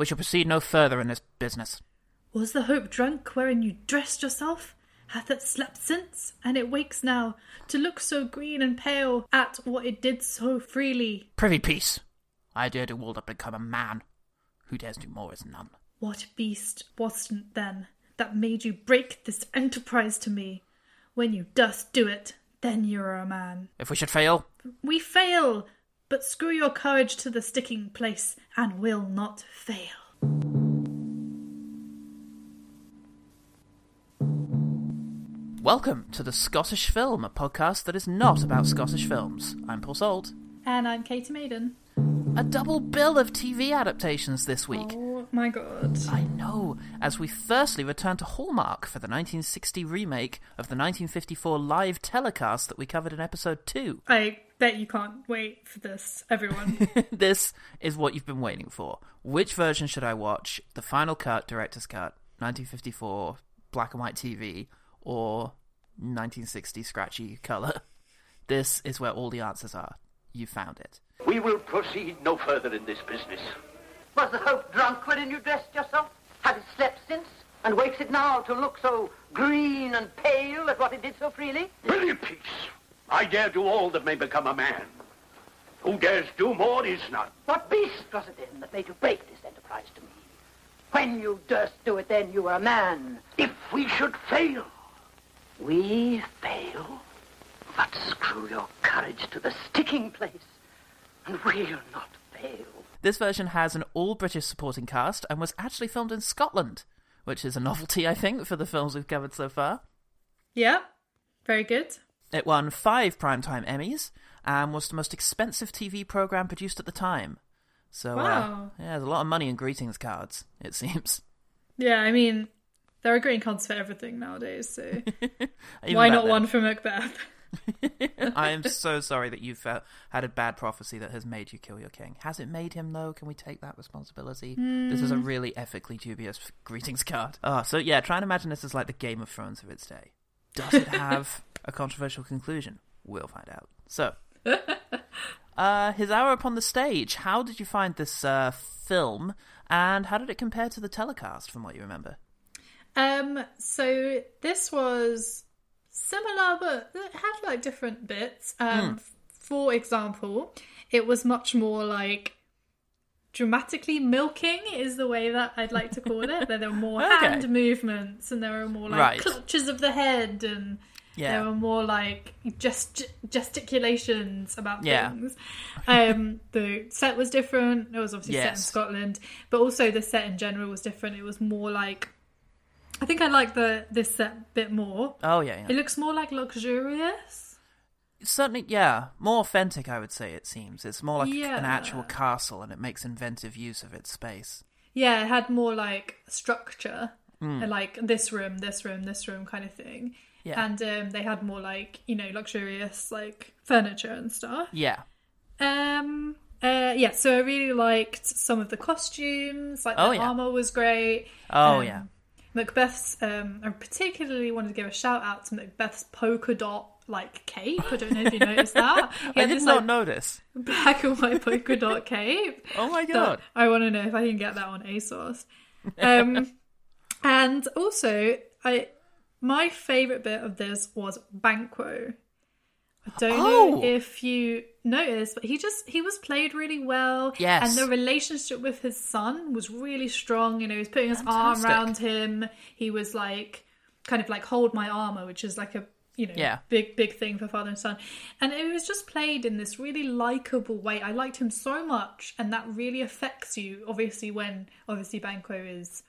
We shall proceed no further in this business. Was the hope drunk wherein you dressed yourself? Hath it slept since? And it wakes now to look so green and pale at what it did so freely. Privy peace. I dare do all to become a man. Who dares do more is none. What beast was't then that made you break this enterprise to me? When you durst do it, then you're a man. If we should fail, We fail, but screw your courage to the sticking place, and will not fail. welcome to the Scottish Film, a podcast that is not about Scottish films. I'm Paul Salt. And I'm Katy Maiden. A double bill of TV adaptations this week. Oh my god. I know, as we firstly return to Hallmark for the 1960 remake of the 1954 live telecast that we covered in episode 2. I bet you can't wait for this, everyone. this is what you've been waiting for. Which version should I watch? The final cut, director's cut, 1954 black and white TV, or 1960 scratchy color? This is where all the answers are. You found it. We will proceed no further in this business. Was the hope drunk wherein you dressed yourself? Has it slept since? And wakes it now to look so green and pale at what it did so freely? Prithee, peace. I dare do all that may become a man. Who dares do more is none. What beast was it then that made you break this enterprise to me? When you durst do it then, you were a man. If we should fail, We fail. But screw your courage to the sticking place, and we'll not fail. This version has an all British supporting cast and was actually filmed in Scotland, which is a novelty, I think, for the films we've covered so far. yeah, very good. It won five Primetime Emmys and was the most expensive TV program produced at the time. So, uh, yeah, there's a lot of money in greetings cards, it seems. Yeah, I mean, there are greeting cards for everything nowadays, so why not then. one for Macbeth? I am so sorry that you've uh, had a bad prophecy that has made you kill your king. Has it made him, though? Can we take that responsibility? This is a really ethically dubious greetings card. Oh, so yeah, try and imagine this as like the Game of Thrones of its day. Does it have a controversial conclusion? We'll find out. So, uh, his hour upon the stage. How did you find this uh, film, and how did it compare to the telecast, from what you remember? Um, so this was similar, but it had like different bits. Um, f- for example, it was much more like dramatically milking is the way that I'd like to call it. there were more Okay. hand movements, and there were more like Right. clutches of the head, and Yeah. there were more like gest- gesticulations about Yeah. things. Um, the set was different. It was obviously set in Scotland, but also the set in general was different. It was more like I think I like the this set a bit more. Oh yeah, yeah. It looks more like luxurious. Certainly yeah more authentic i would say it seems it's more like Yeah. an actual castle and it makes inventive use of its space Yeah, it had more like structure, and like this room, this room, this room kind of thing. Yeah. And um, they had more like you know luxurious like furniture and stuff. yeah Um. Uh, yeah, so I really liked some of the costumes. Like the Oh, yeah. armor was great. oh Um, yeah Macbeth's. Um, I particularly wanted to give a shout out to Macbeth's polka dot like cape. I don't know if you noticed that. I did this, not like, notice black and white polka dot cape. oh my god I want to know if I can get that on ASOS. Um, and also, I my favorite bit of this was Banquo. I don't Oh! know if you noticed, but he just he was played really well. Yes. and the relationship with his son was really strong. You know, he was putting his Fantastic. arm around him. He was like, kind of like hold my armor, which is like a you know Yeah. big big thing for father and son and it was just played in this really likable way i liked him so much and that really affects you obviously when obviously banquo is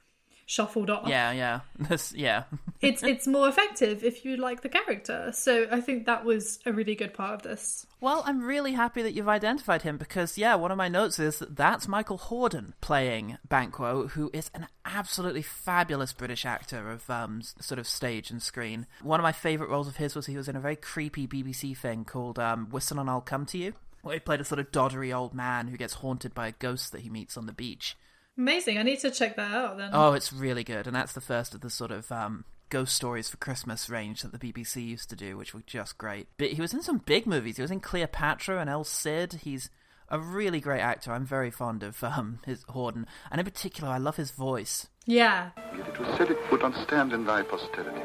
shuffled off. Yeah yeah. This yeah. It's it's more effective if you like the character. So i think that was a really good part of this. Well i'm really happy that you've identified him because yeah one of my notes is that that's michael Hordern playing banquo who is an absolutely fabulous british actor of um sort of stage and screen. One of my favorite roles of his was he was in a very creepy bbc thing called um whistle and i'll come to you where he played a sort of doddery old man who gets haunted by a ghost that he meets on the beach amazing i need to check that out then Oh, it's really good, and that's the first of the sort of um, ghost stories for Christmas range that the BBC used to do, which were just great. But he was in some big movies. He was in Cleopatra and El Cid. He's a really great actor. I'm very fond of um, his Hordern, and in particular, I love his voice. Yeah. Yet it was said it would not stand in thy posterity,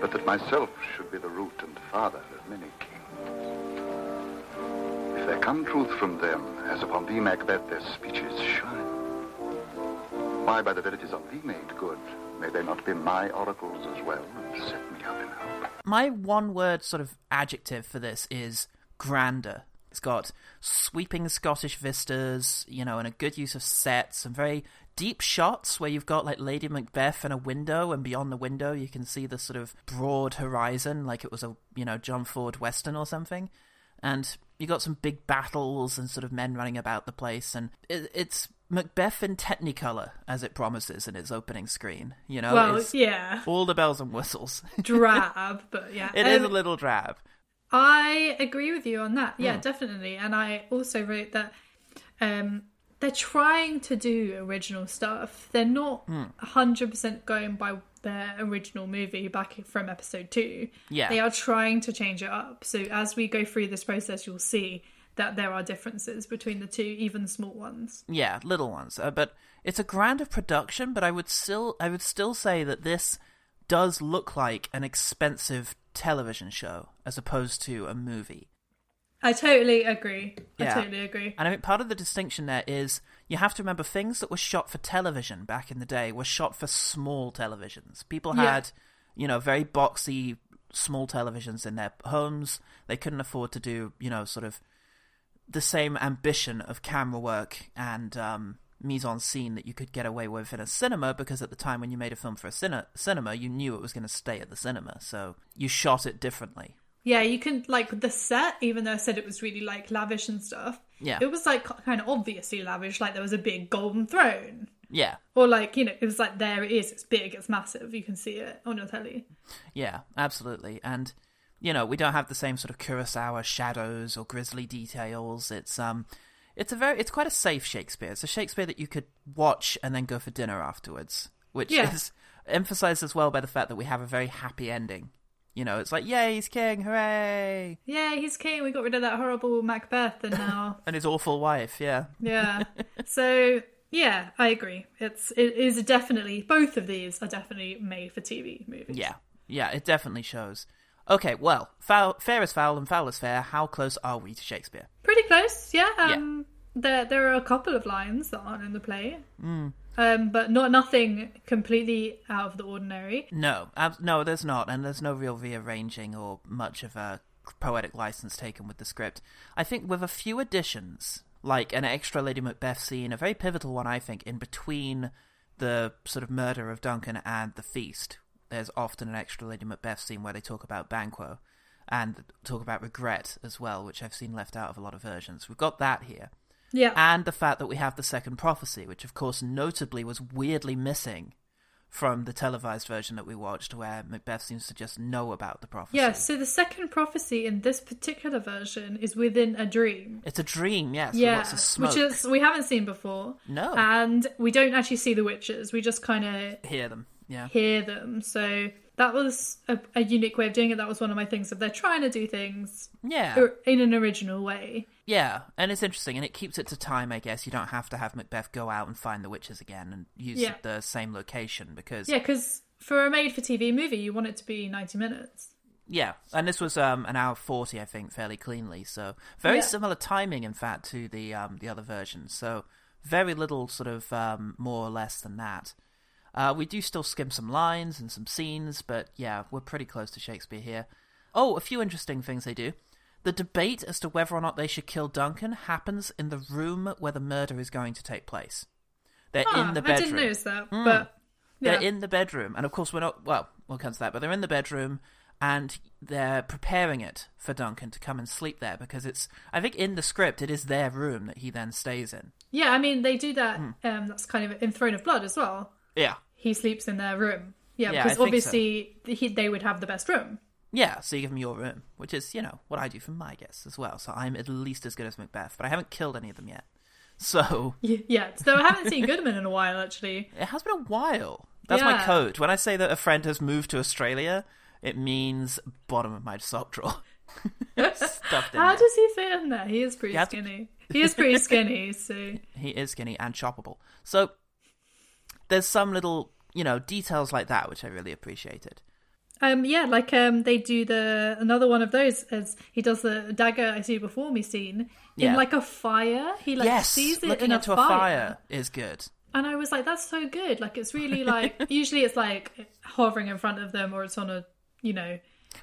but that myself should be the root and father of many kings. If there come truth from them, as upon thee, Macbeth, their speeches shine. Why, by the verities of thee made good, may they not be my oracles as well, and set me up in hope? My one word sort of adjective for this is grander. It's got sweeping Scottish vistas, you know, and a good use of sets and very deep shots where you've got like Lady Macbeth in a window, and beyond the window you can see the sort of broad horizon, like it was a you know John Ford Western or something. And you got some big battles and sort of men running about the place, and it, it's Macbeth in Technicolor as it promises in its opening screen. You know, Well, it's yeah. all the bells and whistles. Drab, but yeah. It is Um, a little drab. I agree with you on that. Hmm. Yeah, definitely. And I also wrote that um, they're trying to do original stuff. They're not Hmm. 100% going by their original movie back from episode two. Yeah. They are trying to change it up. So as we go through this process, you'll see that there are differences between the two, even small ones. Yeah, little ones. Uh, but it's a grand of production, but I would still I would still say that this does look like an expensive television show as opposed to a movie. I totally agree. I totally agree. And I think part of the distinction there is you have to remember things that were shot for television back in the day were shot for small televisions. People Yeah. had, you know, very boxy small televisions in their homes. They couldn't afford to do, you know, sort of the same ambition of camera work and um, mise en scene that you could get away with in a cinema because at the time when you made a film for a cine- cinema, you knew it was going to stay at the cinema. So you shot it differently. Yeah, you can like the set, even though I said it was really like lavish and stuff. Yeah. It was like kind of obviously lavish, like there was a big golden throne. Yeah. Or like, you know, it was like there it is, it's big, it's massive, you can see it on your telly. Yeah, absolutely. And you know, we don't have the same sort of Kurosawa shadows or grisly details. It's um it's a very it's quite a safe Shakespeare. It's a Shakespeare that you could watch and then go for dinner afterwards, which Yeah. is emphasized as well by the fact that we have a very happy ending. You know, it's like, yay, he's king, hooray! Yeah, he's king, we got rid of that horrible Macbeth and now And his awful wife, yeah. Yeah. So yeah, I agree. It's it is definitely both of these are definitely made for TV movies. Yeah. Yeah, it definitely shows. Okay, well, foul, fair is foul and foul is fair. How close are we to Shakespeare? Pretty close, yeah. Um there there are a couple of lines that aren't in the play. Hmm. Um, but not nothing completely out of the ordinary. No, ab- no, there's not, and there's no real rearranging or much of a poetic license taken with the script. I think with a few additions, like an extra Lady Macbeth scene, a very pivotal one, I think, in between the sort of murder of Duncan and the feast. There's often an extra Lady Macbeth scene where they talk about Banquo and talk about regret as well, which I've seen left out of a lot of versions. We've got that here Yeah. and the fact that we have the second prophecy, which of course notably was weirdly missing from the televised version that we watched, where Macbeth seems to just know about the prophecy. yeah, so the second prophecy in this particular version is within a dream. it's a dream, yes, Yeah, lots of smoke. which is we haven't seen before. No. and we don't actually see the witches. We just kind of Hear them, yeah, hear them. So that was a, a unique way of doing it. That was one of my things. If they're trying to do things yeah, in an original way, yeah, and it's interesting, and it keeps it to time. I guess you don't have to have Macbeth go out and find the witches again and use Yeah. the same location because yeah, because for a made-for-TV movie, you want it to be ninety minutes. Yeah, and this was um, an hour forty, I think, fairly cleanly. So very Yeah. similar timing, in fact, to the um, the other versions. So very little, sort of um, more or less than that. Uh, we do still skim some lines and some scenes, but yeah, we're pretty close to Shakespeare here. Oh, a few interesting things they do. The debate as to whether or not they should kill Duncan happens in the room where the murder is going to take place. They're Ah, in the bedroom. I didn't notice that, but They're in the bedroom, and of course we're not. Well, we'll come to that, but they're in the bedroom, and they're preparing it for Duncan to come and sleep there because it's. I think in the script it is their room that he then stays in. yeah, I mean they do that. Hmm. Um, that's kind of in Throne of Blood as well. Yeah, He sleeps in their room. Yeah, Yeah, I because think obviously he, they would have the best room. yeah. So you give him your room, which is you know what I do for my guests as well. So I'm at least as good as Macbeth, but I haven't killed any of them yet. So Y- Yeah, so I haven't seen Goodman in a while actually. it has been a while. That's my Yeah. code. When I say that a friend has moved to Australia, it means bottom of my sock drawer. Stuffed in How there. does he fit in there? He is pretty You have to- skinny. He is pretty skinny, so He is skinny and choppable. So there's some little, you know, details like that which I really appreciated. um yeah, like um they do the another one of those as he does the dagger I see before me scene Yeah. in like a fire. He like yes, sees it looking in a into fire. a fire is good. And I was like, that's so good. Like, it's really like, usually it's like hovering in front of them or it's on a, you know,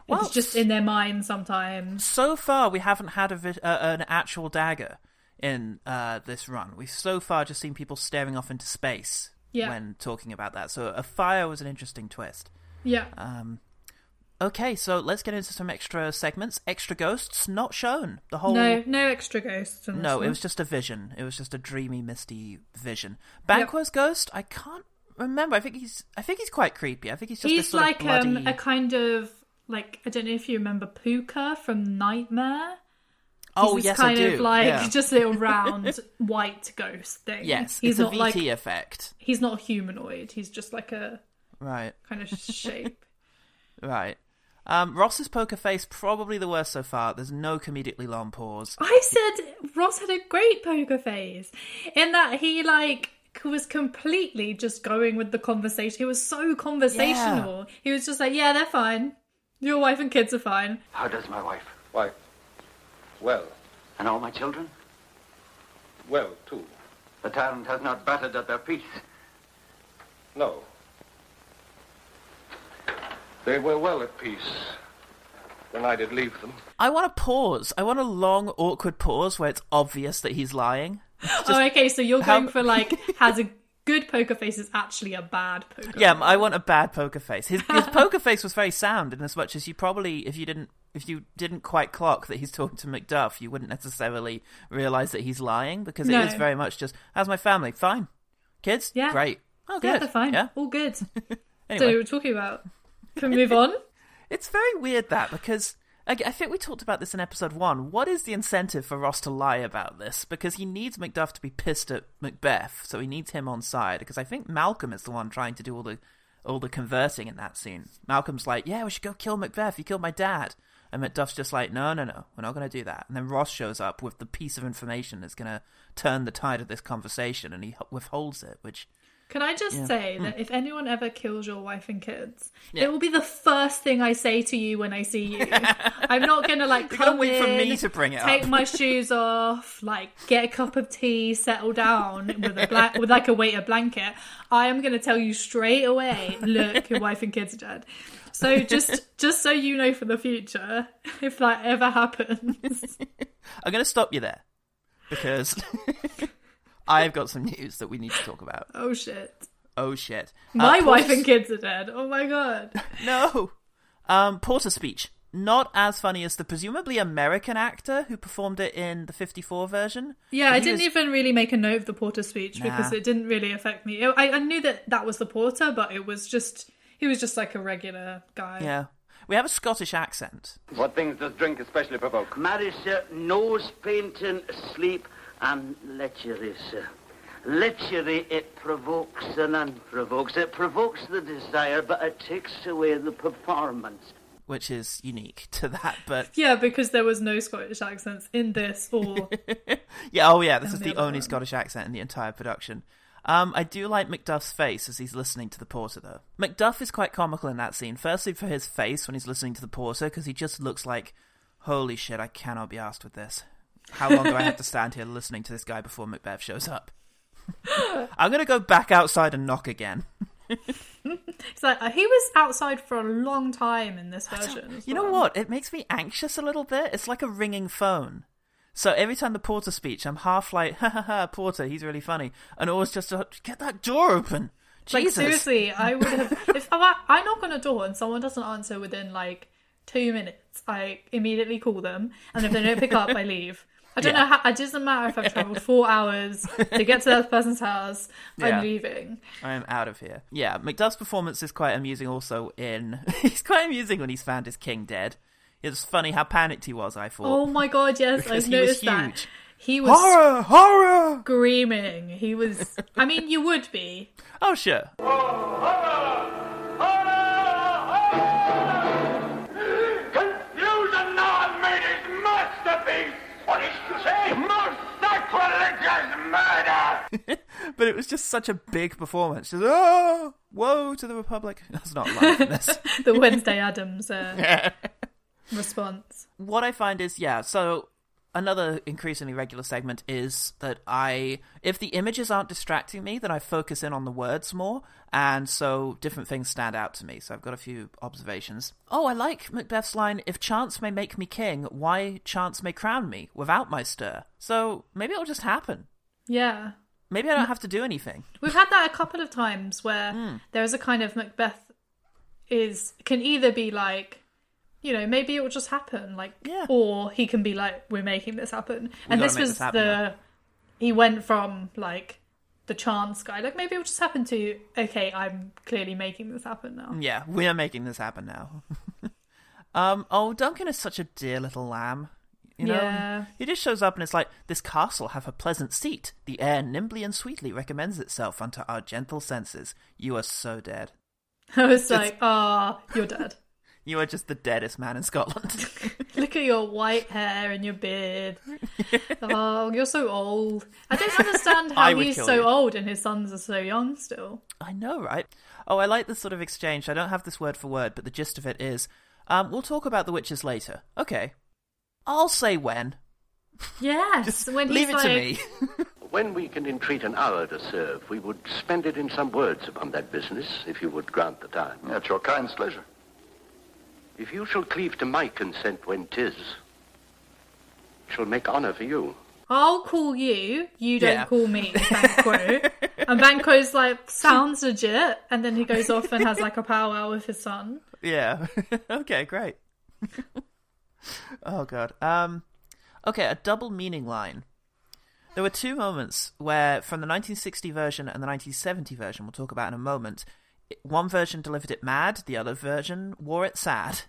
Well, it's just in their mind sometimes. So far, we haven't had a vi- uh, an actual dagger in uh, this run. We've so far just seen people staring off into space Yeah. when talking about that. So a fire was an interesting twist. Yeah. Um, okay, so let's get into some extra segments. Extra ghosts not shown. The whole no, no extra ghosts. No, one. it was just a vision. It was just a dreamy, misty vision. Banquo's ghost, I can't remember. I think he's, I think he's quite creepy. I think he's just He's like of bloody. um, a kind of, like, I don't know if you remember Puka from Nightmare. Oh He's yes, kind I do. of like yeah. just a little round white ghost thing. yes, he's it's a not VT like effect. he's not humanoid. He's just like a Right, kind of shape. right. Um, Ross's poker face probably the worst so far. There's no comedically long pause. I said Ross had a great poker face in that he like was completely just going with the conversation. He was so conversational. He was just like, "Yeah, they're fine. Your wife and kids are fine." How does my wife? Why, well, And all my children? well, too. The tyrant has not battered at their peace. No. They were well at peace when I did leave them. I want a pause. I want a long, awkward pause where it's obvious that he's lying. oh, okay. So you're how- going for like has a good poker face is actually a bad poker. Yeah, face. I want a bad poker face. His, his poker face was very sound, in as much as you probably, if you didn't, if you didn't quite clock that he's talking to Macduff, you wouldn't necessarily realize that he's lying because it No. is very much just, "How's my family? Fine, kids, Yeah. great, oh Yeah, they're fine. yeah." All good. Anyway, So we're talking about. Can we move on? It's very weird that because I think we talked about this in episode one. What is the incentive for Ross to lie about this? Because he needs Macduff to be pissed at Macbeth, so he needs him on side. Because I think Malcolm is the one trying to do all the all the converting in that scene. Malcolm's like, "Yeah, we should go kill Macbeth. He killed my dad." And Macduff's just like, "No, no, no, we're not going to do that." And then Ross shows up with the piece of information that's going to turn the tide of this conversation, and he withholds it, which Can I just say that if anyone ever kills your wife and kids, Hmm. Yeah. it will be the first thing I say to you when I see you. I'm not gonna like come wait for me to bring it take up. my shoes off, like get a cup of tea, settle down with a bla- with like a weighted blanket. I am gonna tell you straight away. Look, your wife and kids are dead. So just just so you know for the future, if that ever happens, I'm going to stop you there because I've got some news that we need to talk about. oh shit, Oh shit! Uh, my wife Porter's- and kids are dead. Oh my god. No. Um, Porter's speech not as funny as the presumably American actor who performed it in the '54 version. Yeah, I didn't was- even really make a note of the Porter speech Nah. because it didn't really affect me. I, I knew that that was the Porter, but it was just he was just like a regular guy. Yeah, we have a Scottish accent. What things does drink especially provoke? Marry, sir, nose painting, sleep, and lechery, sir. Lechery, it provokes and unprovokes. It provokes the desire, but it takes away the performance. Which is unique to that, but Yeah, because there was no Scottish accents in this or yeah, oh yeah, this is the the only one. Scottish accent in the entire production. Um, I do like Macduff's face as he's listening to the porter, though. Macduff is quite comical in that scene. Firstly, for his face when he's listening to the porter, because he just looks like, "Holy shit, I cannot be asked with this. How long do I have to stand here listening to this guy before Macbeth shows up?" I'm gonna go back outside and knock again. it's like uh, he was outside for a long time in this version. You know what? It makes me anxious a little bit. It's like a ringing phone. So every time the porter speech, I'm half like, ha ha ha, porter, he's really funny, and always just uh, get that door open. Like seriously, I would have if I, I knock on a door and someone doesn't answer within like two minutes, I immediately call them, and if they don't pick up, I leave. I don't Yeah. know how. It doesn't matter if I've traveled four hours to get to that person's house. Yeah. I'm leaving. I am out of here. Yeah, Macduff's performance is quite amusing also in... he's quite amusing when he's found his king dead. It's funny how panicked he was, I thought. Oh my god, yes, I've he was noticed that. huge. He was horror! Horror! screaming. He was. I mean, you would be. Oh, sure. Confusion now a most sacrilegious murder! but it was just such a big performance. Just, oh, woe to the Republic. That's not live this. the Wednesday Addams uh, response. what I find is, yeah, so another increasingly regular segment is that I, if the images aren't distracting me, then I focus in on the words more, and so different things stand out to me. So I've got a few observations. Oh, I like Macbeth's line, if chance may make me king, why chance may crown me, without my stir. So maybe it'll just happen. Yeah. Maybe I don't have to do anything. We've had that a couple of times where Hmm. there is a kind of Macbeth is can either be like you know, maybe it will just happen, like, Yeah. or he can be like, "We're making this happen," and this was this happen the now. he went from like the chance guy, like maybe it will just happen to, okay, I'm clearly making this happen now. Yeah, we are making this happen now. um, oh, Duncan is such a dear little lamb. You know, Yeah. he just shows up and it's like, this castle hath a pleasant seat. The air nimbly and sweetly recommends itself unto our gentle senses. You are so dead. I was like, "Ah, you're dead." You are just the deadest man in Scotland. Look at your white hair and your beard. oh, you're so old. I don't understand I how would he's kill so you. old and his sons are so young still. I know, right? Oh, I like this sort of exchange. I don't have this word for word, but the gist of it is, um, we'll talk about the witches later. Okay. I'll say when. Yes, when he's Leave it like, to me. When we can entreat an hour to serve, we would spend it in some words upon that business, if you would grant the time. At your kind's pleasure. If you shall cleave to my consent when 'tis, shall make honor for you. I'll call you, you don't Yeah. call me, Banquo. and Banquo's like, sounds legit. And then he goes off and has like a powwow with his son. Yeah. okay, great. oh god. Um okay, a double meaning line. There were two moments where from the 1960 version and the 1970 version we'll talk about in a moment, it- one version delivered it mad, the other version wore it sad.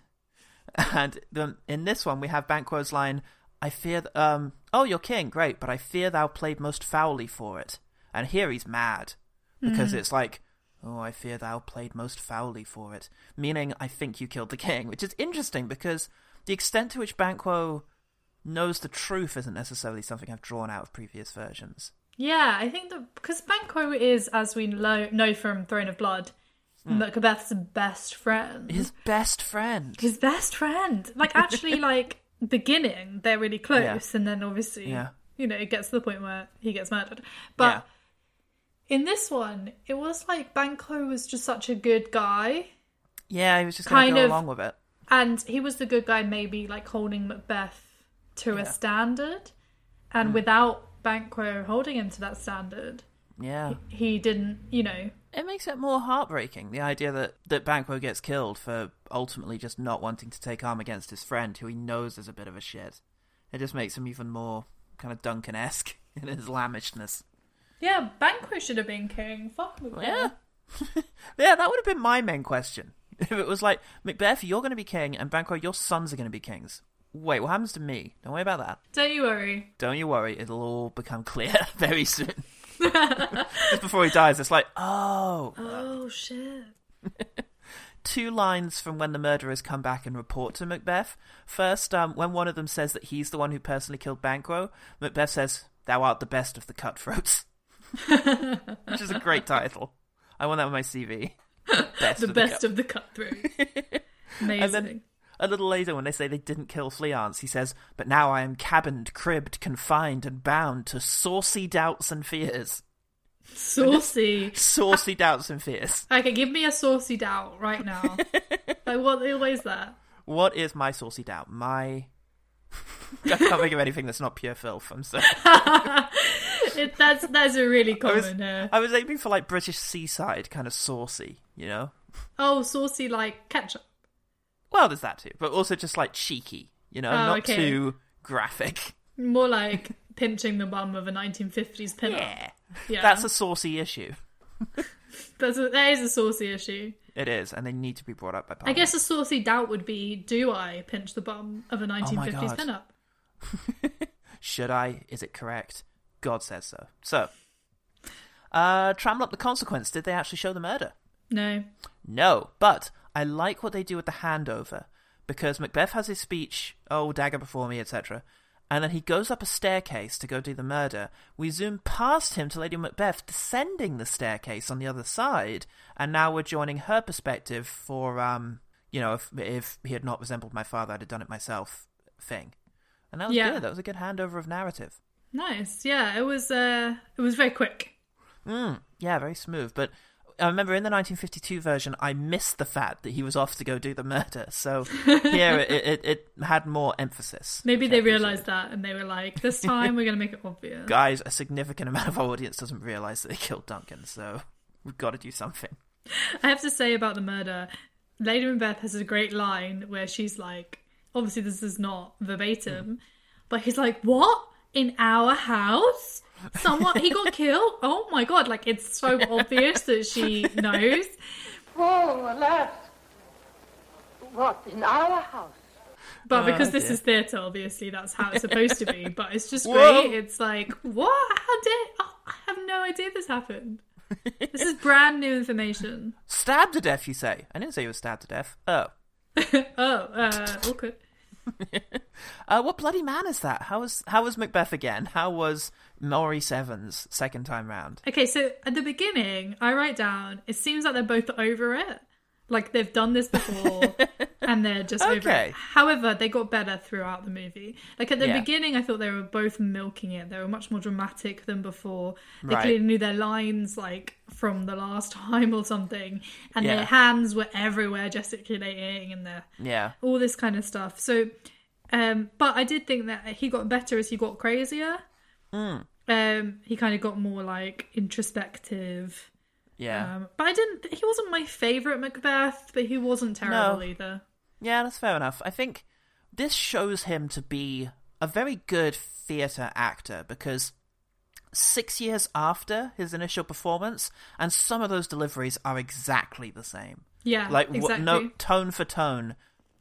And the, in this one we have Banquo's line, I fear th- um oh you're king, great, but I fear thou played most foully for it. And here he's mad because it's like Oh, I fear thou played most foully for it. Meaning, I think you killed the king, which is interesting because the extent to which Banquo knows the truth isn't necessarily something I've drawn out of previous versions. Yeah, I think that because Banquo is, as we lo- know from Throne of Blood, Macbeth's best friend. His best friend. his best friend. Like actually, like beginning, they're really close, and then obviously, Yeah. you know, it gets to the point where he gets murdered. But in this one, it was like Banquo was just such a good guy, Yeah, he was just Kind go of- along with it. and he was the good guy, maybe like holding Macbeth to a standard, and Hmm. without Banquo holding him to that standard, Yeah. he didn't, you know. It makes it more heartbreaking, the idea that, that Banquo gets killed for ultimately just not wanting to take arm against his friend, who he knows is a bit of a shit. It just makes him even more kind of Duncan esque in his lambishness. Yeah, Banquo should have been king. Fuck Macbeth. Yeah. yeah, that would have been my main question. If it was like, Macbeth, you're going to be king, and Banquo, your sons are going to be kings. Wait, what happens to me? Don't worry about that. Don't you worry. Don't you worry, it'll all become clear very soon. Just before he dies, it's like, oh. Oh shit. Two lines from when the murderers come back and report to Macbeth. First, um, when one of them says that he's the one who personally killed Banquo, Macbeth says, Thou art the best of the cutthroats. Which is a great title. I want that on my CV. Best the of best cut- of the cutthroat. Amazing. And then a little later, when they say they didn't kill Fleance, he says, But now I am cabined, cribbed, confined, and bound to saucy doubts and fears. saucy. Saucy doubts and fears. Okay, give me a saucy doubt right now. like what what is that? What is my saucy doubt? My. I can't think of anything that's not pure filth. I'm sorry. It, that's that's a really I was, common. Uh, I was aiming for like British seaside kind of saucy, you know? Oh, saucy like ketchup. Well, there's that too, but also just like cheeky, you know, Oh, not okay. too graphic. More like pinching the bum of a 1950s pinup. Yeah. Yeah, That's a saucy issue. that's a, that is a saucy issue. It is, and they need to be brought up by I guess a saucy doubt would be: Do I pinch the bum of a 1950s Oh pinup? Should I? Is it correct? God says so. So, uh, up the consequence. Did they actually show the murder? No. No, but I like what they do with the handover because Macbeth has his speech, "Oh, dagger before me," etc., and then he goes up a staircase to go do the murder. We zoom past him to Lady Macbeth descending the staircase on the other side, and now we're joining her perspective for, um, you know, if, if he had not resembled my father, I'd have done it myself thing. And that was Yeah. good. That was a good handover of narrative. Nice. Yeah, it was. Uh, it was very quick. Mm, yeah, very smooth. But I remember in the 1952 version, I missed the fact that he was off to go do the murder. So here it, it, it had more emphasis. Maybe they realized that and they were like, "This time we're gonna make it obvious." Guys, a significant amount of our audience doesn't realize that they killed Duncan, so we've got to do something. I have to say about the murder, Lady Macbeth has a great line where she's like, obviously this is not verbatim, hmm. but he's like, "What in our house? Someone he got killed? Oh my god!" Like it's so obvious that she knows. Oh, alas. What, in our house? But because Oh, this is theatre, obviously that's how it's supposed to be. But it's just Whoa. great. It's like, what? How did? Oh, I have no idea this happened. this is brand new information. Stabbed to death, you say? I didn't say he was stabbed to death. Oh. Oh, uh, okay. Uh, what bloody man is that? How was how was Macbeth again? How was Maurice Evans second time round? Okay, so at the beginning, I write down, it seems like they're both over it. Like they've done this before and they're just over Okay. it. However, they got better throughout the movie. Like at the Yeah. beginning, I thought they were both milking it. They were much more dramatic than before. They Right. clearly knew their lines like from the last time or something. And Yeah. their hands were everywhere gesticulating and their Yeah. all this kind of stuff. So, um, but I did think that he got better as he got crazier. Hmm. Um, he kind of got more like introspective. Yeah. Um, but I didn't. He wasn't my favorite Macbeth, but he wasn't terrible No. either. Yeah, that's fair enough. I think this shows him to be a very good theatre actor because six years after his initial performance, and some of those deliveries are exactly the same. Yeah, Like, wh- exactly. no, tone for tone,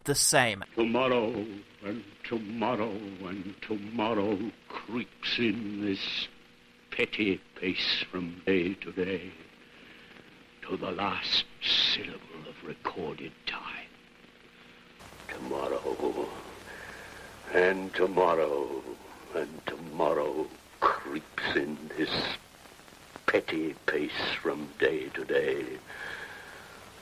the same. Tomorrow and tomorrow and tomorrow creeps in this petty pace from day to day to the last syllable of recorded time. Tomorrow, and tomorrow, and tomorrow creeps in this petty pace from day to day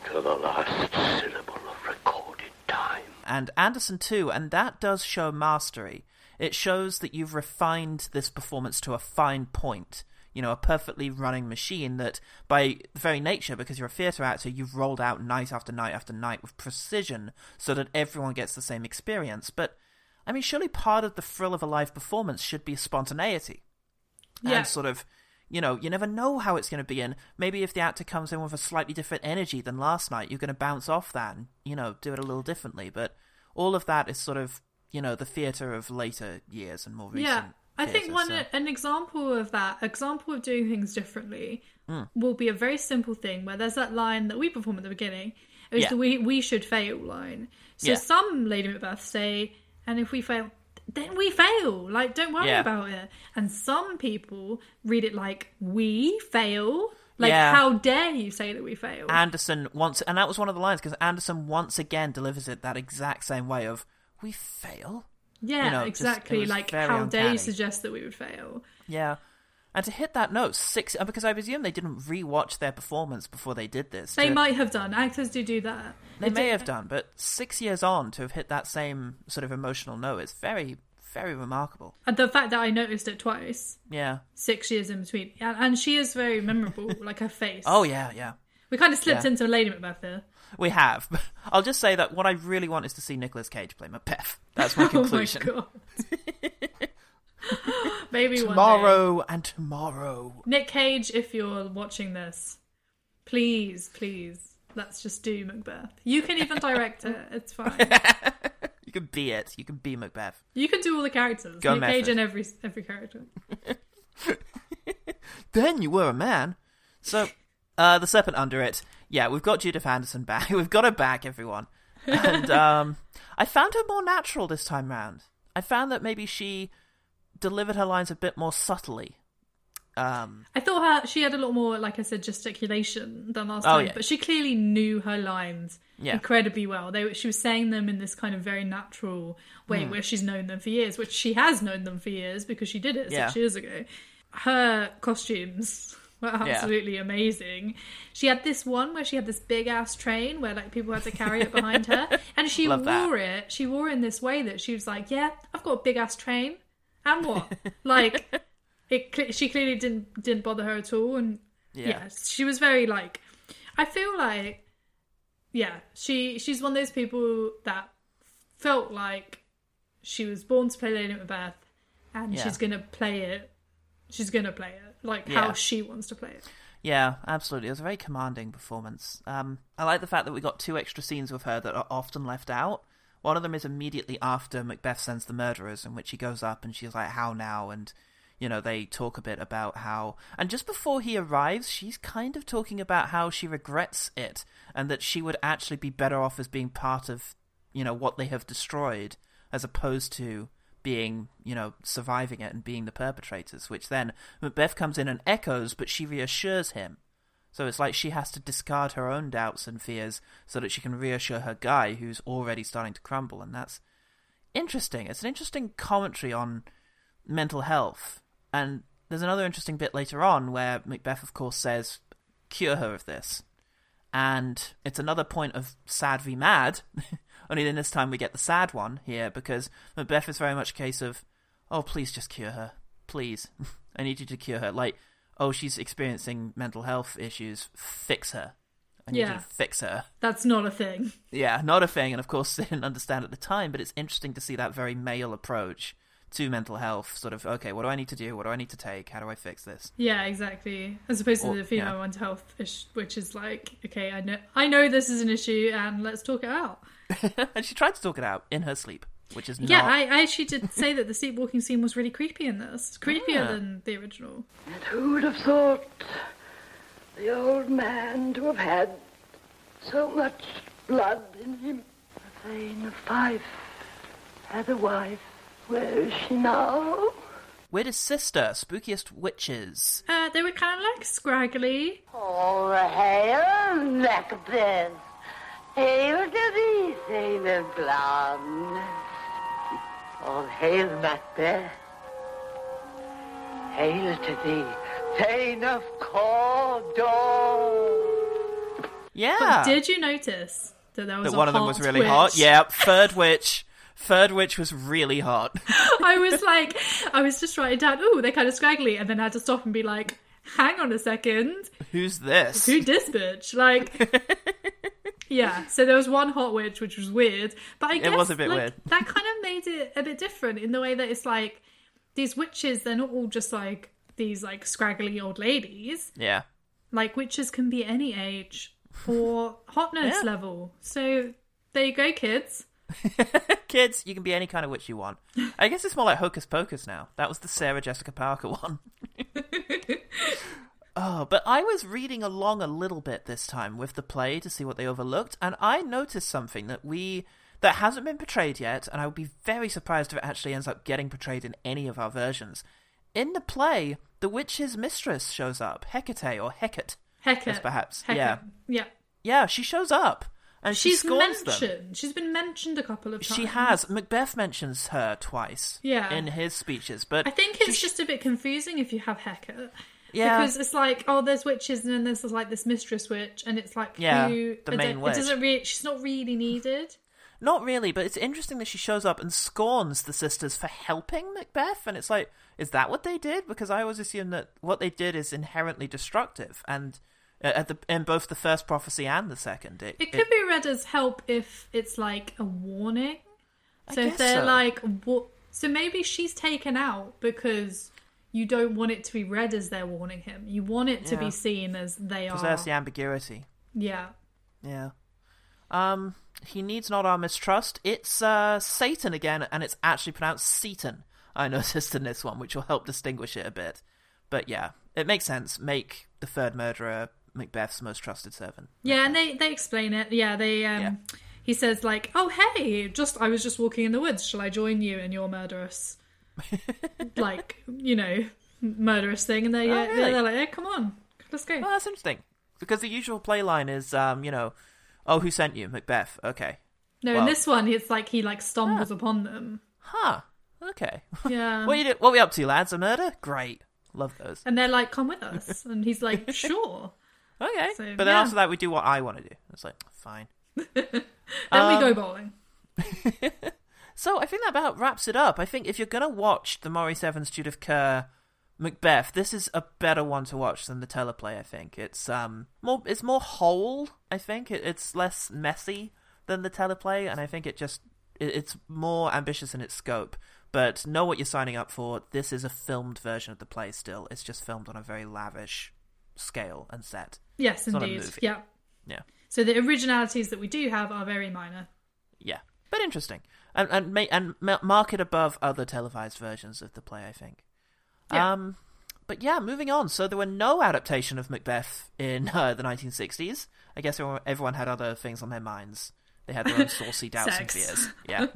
to the last syllable of recorded time. and Anderson too, and that does show mastery. It shows that you've refined this performance to a fine point. You know, a perfectly running machine that, by very nature, because you're a theatre actor, you've rolled out night after night after night with precision so that everyone gets the same experience. But, I mean, surely part of the thrill of a live performance should be spontaneity. Yeah. And sort of, you know, you never know how it's going to be. And maybe if the actor comes in with a slightly different energy than last night, you're going to bounce off that and, you know, do it a little differently. But all of that is sort of, you know, the theatre of later years and more recent. yeah, I think one so- an example of that, example of doing things differently, Hmm. will be a very simple thing where there's that line that we perform at the beginning. It was Yeah. the we we should fail line. So Yeah. some Lady Macbeth say, and if we fail, then we fail. Like, don't worry Yeah. about it. And some people read it like we fail. Like, Yeah. how dare you say that we fail? Anderson once, and that was one of the lines because Anderson once again delivers it that exact same way of "we fail." Yeah, you know, exactly. was like, how dare uncanny. you suggest that we would fail? Yeah, and to hit that note six uh, because I presume they didn't rewatch their performance before they did this. They to- might have done. Actors do do that. They may have done, but six years on to have hit that same sort of emotional note is very, very remarkable. And the fact that I noticed it twice, Yeah. six years in between, and, and she is very memorable, like her face. Oh yeah, yeah. we kind of slipped yeah. into Lady Macbeth there. We have. I'll just say that what I really want is to see Nicolas Cage play Macbeth. That's my conclusion. Oh my. Maybe one day. tomorrow and tomorrow. Nick Cage, if you're watching this, please, please, let's just do Macbeth. You can even direct it. It's fine. You can be it. You can be Macbeth. You can do all the characters. Go Nick Cage in every every character. Then you were a man. So, uh, the serpent under it. Yeah, we've got Judith Anderson back. We've got her back, everyone. And um, I found her more natural this time round. I found that maybe she delivered her lines a bit more subtly. Um, I thought her she had a lot more, like I said, gesticulation than last Oh, time, yeah. but she clearly knew her lines Yeah. incredibly well. They she was saying them in this kind of very natural way Hmm. where she's known them for years, which she has known them for years because she did it six years ago. Her costumes were absolutely amazing. She had this one where she had this big ass train where like people had to carry it behind her, and she Love that. wore it. She wore it in this way that she was like, "Yeah, I've got a big ass train, and what?" like it. She clearly didn't didn't bother her at all, and Yeah. yeah, she was very like. I feel like, yeah, she she's one of those people that felt like she was born to play Lady Macbeth, and Yeah. she's gonna play it. She's gonna play it like Yeah. how she wants to play it. Yeah, absolutely. It was a very commanding performance. Um, I like the fact that we got two extra scenes with her that are often left out. One of them is immediately after Macbeth sends the murderers, in which he goes up and she's like, "How now?" and you know they talk a bit about how. And just before he arrives, she's kind of talking about how she regrets it and that she would actually be better off as being part of you know what they have destroyed as opposed to being you know surviving it and being the perpetrators which then macbeth comes in and echoes but she reassures him. So it's like she has to discard her own doubts and fears so that she can reassure her guy who's already starting to crumble and that's interesting. It's an interesting commentary on mental health. And there's another interesting bit later on where macbeth of course says cure her of this. And it's another point of sad v mad. Only then this time we get the sad one here because Macbeth is very much a case of, oh please just cure her, please, I need you to cure her. Like, oh she's experiencing mental health issues, fix her. I need you Yeah. to fix her. That's not a thing. Yeah, not a thing, and of course they didn't understand at the time, but it's interesting to see that very male approach to mental health. Sort of, okay, what do I need to do? What do I need to take? How do I fix this? Yeah, exactly. As opposed to Or- the female yeah. mental health which is like, okay, I know, I know this is an issue, and let's talk it out. and she tried to talk it out in her sleep, which is Yeah, not. I, I actually did say that the sleepwalking scene was really creepy in this. It's creepier Ah. than the original. And who would have thought the old man to have had so much blood in him? Thane of Fife had a wife. Where is she now? Where does sister, spookiest witches. Uh, they were kind of like scraggly. All the hail, Macbeth. Hail to thee, Thane of Blonde. All hail, Macbeth. Hail to thee, Thane of Cawdor. Yeah. But did you notice that there was that a one of them was really witch? hot. Yeah, third witch. Third witch was really hot. I was like, I was just writing down, oh, they're kind of scraggly, and then I had to stop and be like, hang on a second, Who's this? who this bitch? Like, yeah. So there was one hot witch, which was weird, but I guess was a bit like, weird. That kind of made it a bit different in the way that it's like these witches, they're not all just like these like scraggly old ladies. Yeah. Like witches can be any age or hotness Yeah. level. So there you go, kids. Kids, you can be any kind of witch you want. I guess it's more like Hocus Pocus now. That was the Sarah Jessica Parker one. Oh, but I was reading along a little bit this time with the play to see what they overlooked, and I noticed something that we that hasn't been portrayed yet, and I would be very surprised if it actually ends up getting portrayed in any of our versions. In the play, the witch's mistress shows up, Hecate or Hecate. Hecate. Perhaps. Hecate. Yeah. Yeah. Yeah, she shows up. And she She's them. mentioned. She's been mentioned a couple of times. She has. Macbeth mentions her twice. Yeah. In his speeches, but I think it's just a bit confusing if you have Hecate. Yeah. Because it's like, oh, there's witches, and then there's like this mistress witch, and it's like, Yeah, who? the main don't- witch. It doesn't really. She's not really needed. not really. But it's interesting that she shows up and scorns the sisters for helping Macbeth, and it's like, is that what they did? Because I always assume that what they did is inherently destructive, and uh, at the in both the first prophecy and the second, it, It could be read as help if it's like a warning. So if they're so. like, what? So maybe she's taken out because you don't want it to be read as they're warning him. You want it to Yeah. be seen as they are. preserves the ambiguity. Yeah. Yeah. Um, he needs not our mistrust. It's uh Satan again, and it's actually pronounced Seaton. I noticed in this one, which will help distinguish it a bit. But yeah, it makes sense. Make the third murderer Macbeth's most trusted servant. Yeah, and they they explain it. Yeah, they um Yeah. he says like, "Oh, hey, just I was just walking in the woods. Shall I join you in your murderous like, you know, murderous thing, and they're yeah, Oh, really? they're like, "Hey, come on, let's go." Well, that's interesting because the usual play line is, um, you know, oh, who sent you, Macbeth? Okay, no, well- in this one, it's like he like stumbles upon them. huh? Okay. Yeah, what are you do- What we up to, lads? A murder? Great. Love those. and they're like, "Come with us," and he's like, "Sure." Okay. So, but then yeah. after that, we do what I want to do. It's like fine. Then Um, we go bowling. So I think that about wraps it up. I think if you're gonna watch the Maurice Evans, Judith Kerr, Macbeth, this is a better one to watch than the teleplay. I think it's um more it's more whole. I think it, it's less messy than the teleplay, and I think it just it, it's more ambitious in its scope. But know what you're signing up for. This is a filmed version of the play. Still, it's just filmed on a very lavish scale and set. Yes, a indeed. Yeah. Yeah. So the originalities that we do have are very minor. Yeah, but interesting, and and ma- and ma- mark it above other televised versions of the play. I think. Yeah. Um, but yeah, moving on. So there were no adaptation of Macbeth in uh, the 1960s. I guess everyone, everyone had other things on their minds. They had their own saucy doubts and fears. Yeah.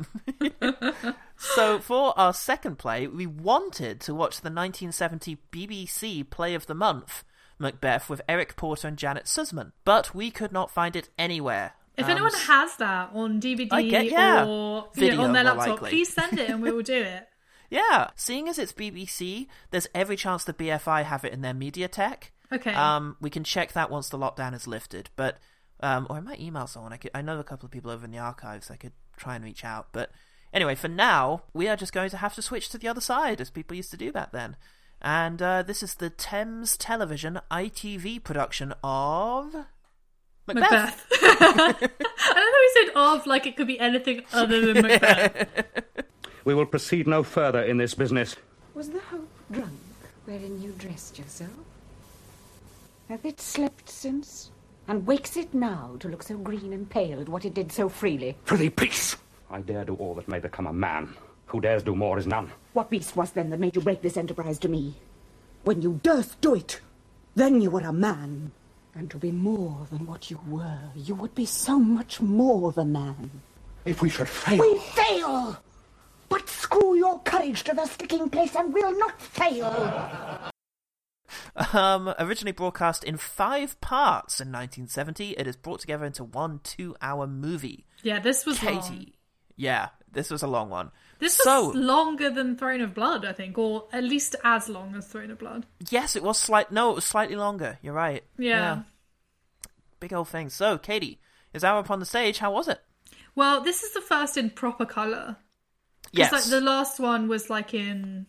so for our second play, we wanted to watch the 1970 BBC Play of the Month, Macbeth, with Eric Porter and Janet Suzman, but we could not find it anywhere. If Um, anyone has that on DVD get- yeah. or Video, know, on their laptop, likely. please send it and we will do it. Yeah, seeing as it's BBC, there's every chance the BFI have it in their Mediatheque. Okay. Um, we can check that once the lockdown is lifted, but um, or I might email someone. I could, I know a couple of people over in the archives. I could try and reach out, but anyway, for now, we are just going to have to switch to the other side, as people used to do back then. And uh, this is the Thames Television ITV production of Macbeth. Macbeth. I don't know he said of like it could be anything other than Macbeth. We will proceed no further in this business. Was the hope drunk wherein you dressed yourself? Hath it slept since? And wakes it now to look so green and pale at what it did so freely? Prithee, peace! I dare do all that may become a man. Who dares do more is none. What beast was then that made you break this enterprise to me? When you durst do it, then you were a man. And to be more than what you were, you would be so much more the man. If we should fail. We fail! But screw your courage to the sticking place and we'll not fail! Um, originally broadcast in five parts in 1970, it is brought together into one two-hour movie. Yeah, this was Katy, long. yeah, this was a long one. This was so longer than Throne of Blood, I think, or at least as long as Throne of Blood. yes, it was slight. No, it was slightly longer. You're right. Yeah. big old thing. So, Katy is out upon the stage. How was it? Well, this is the first in proper color. Yes, like the last one was like in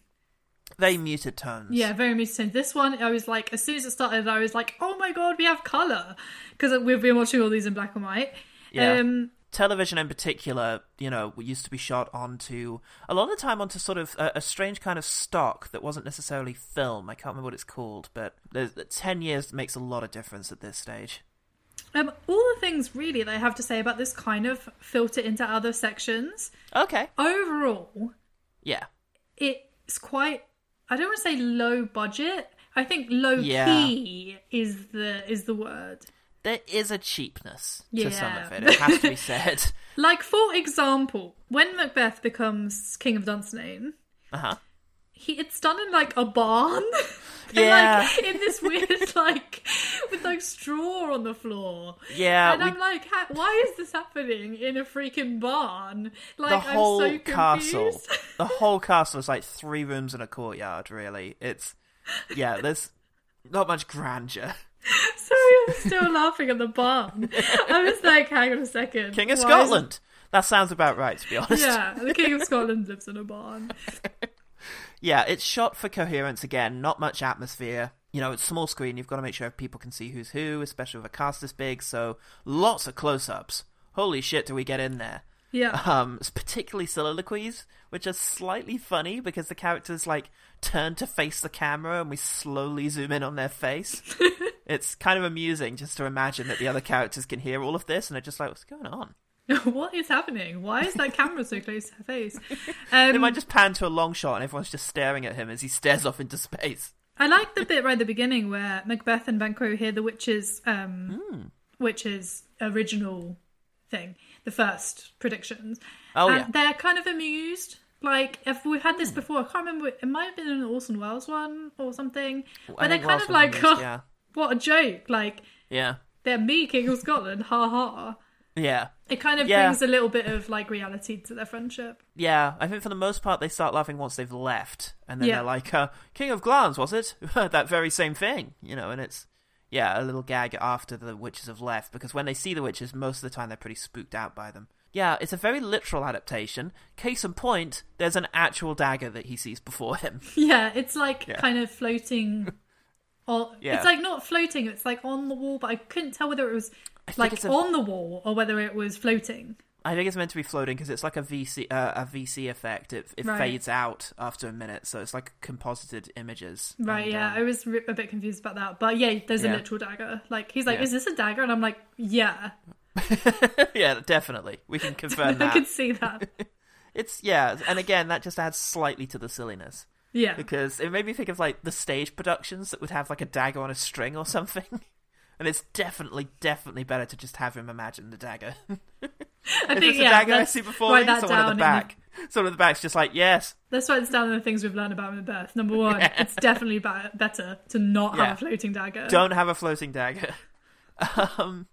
very muted tones. yeah, very muted. Tones. This one, I was like, as soon as it started, I was like, oh my god, we have color because we've been watching all these in black and white. Yeah. Um, television in particular, you know, used to be shot onto a lot of the time onto sort of a, a strange kind of stock that wasn't necessarily film. I can't remember what it's called, but ten years makes a lot of difference at this stage. um, all the things really that I have to say about this kind of filter into other sections. Okay, Overall, yeah, it's quite. I don't want to say low budget. I think low Yeah. key is the is the word. There is a cheapness to some of it. It has to be said. Like for example, when Macbeth becomes King of Dunsinane, Uh huh. he it's done in like a barn. Yeah. like in this weird like with like straw on the floor. Yeah, and we- I'm like, why is this happening in a freaking barn? Like the whole I'm so castle, confused. the whole castle is like three rooms and a courtyard. Really, it's yeah. There's not much grandeur. Sorry, I'm still laughing at the barn. I was like, hang on a second. King of why is- Scotland. That sounds about right, to be honest. Yeah, the King of Scotland lives in a barn. Yeah, it's shot for coherence again, not much atmosphere. You know, it's small screen, you've got to make sure people can see who's who, especially with a cast this big, so lots of close ups. Holy shit, do we get in there? Yeah. Um, it's particularly soliloquies, which are slightly funny because the characters like turn to face the camera and we slowly zoom in on their face. it's kind of amusing just to imagine that the other characters can hear all of this and they're just like, what's going on? what is happening? Why is that camera so close to her face? They Um, might just pan to a long shot and everyone's just staring at him as he stares off into space. I like the bit right at the beginning where Macbeth and Banquo hear the witch's um Hmm. witch's original thing, the first predictions. Oh, and yeah. they're kind of amused. Like if we've had this before, I can't remember. It might have been an Orson Welles one or something. I But they're kind of like, oh, yeah. What a joke! Like Yeah. they're me, King of Scotland, ha ha. Yeah. It kind of Yeah. brings a little bit of like reality to their friendship. Yeah, I think for the most part they start laughing once they've left, and then Yeah. they're like, uh, "King of Glans, was it?" that very same thing, you know. And it's yeah, a little gag after the witches have left because when they see the witches, most of the time they're pretty spooked out by them. Yeah, it's a very literal adaptation. Case in point, there's an actual dagger that he sees before him. Yeah, it's like Yeah. kind of floating. On, Yeah. It's like not floating. It's like on the wall, but I couldn't tell whether it was like a- on the wall or whether it was floating. I think it's meant to be floating because it's like a VC uh, a VC effect. It it Right. fades out after a minute, so it's like composited images. Right, And, yeah, um, I was a bit confused about that, but yeah, there's a literal dagger. Like he's like, Yeah. "Is this a dagger?" And I'm like, "Yeah, yeah, definitely. We can confirm I that. could see that." It's yeah, and again that just adds slightly to the silliness. Yeah. Because it made me think of like the stage productions that would have like a dagger on a string or something. And it's definitely, definitely better to just have him imagine the dagger. I think it's a yeah, dagger I see before me, someone at the back. Someone at the back's just like, yes. Let's write this down the things we've learned about Macbeth. Number one, it's definitely ba- better to not Yeah. have a floating dagger. Don't have a floating dagger. um,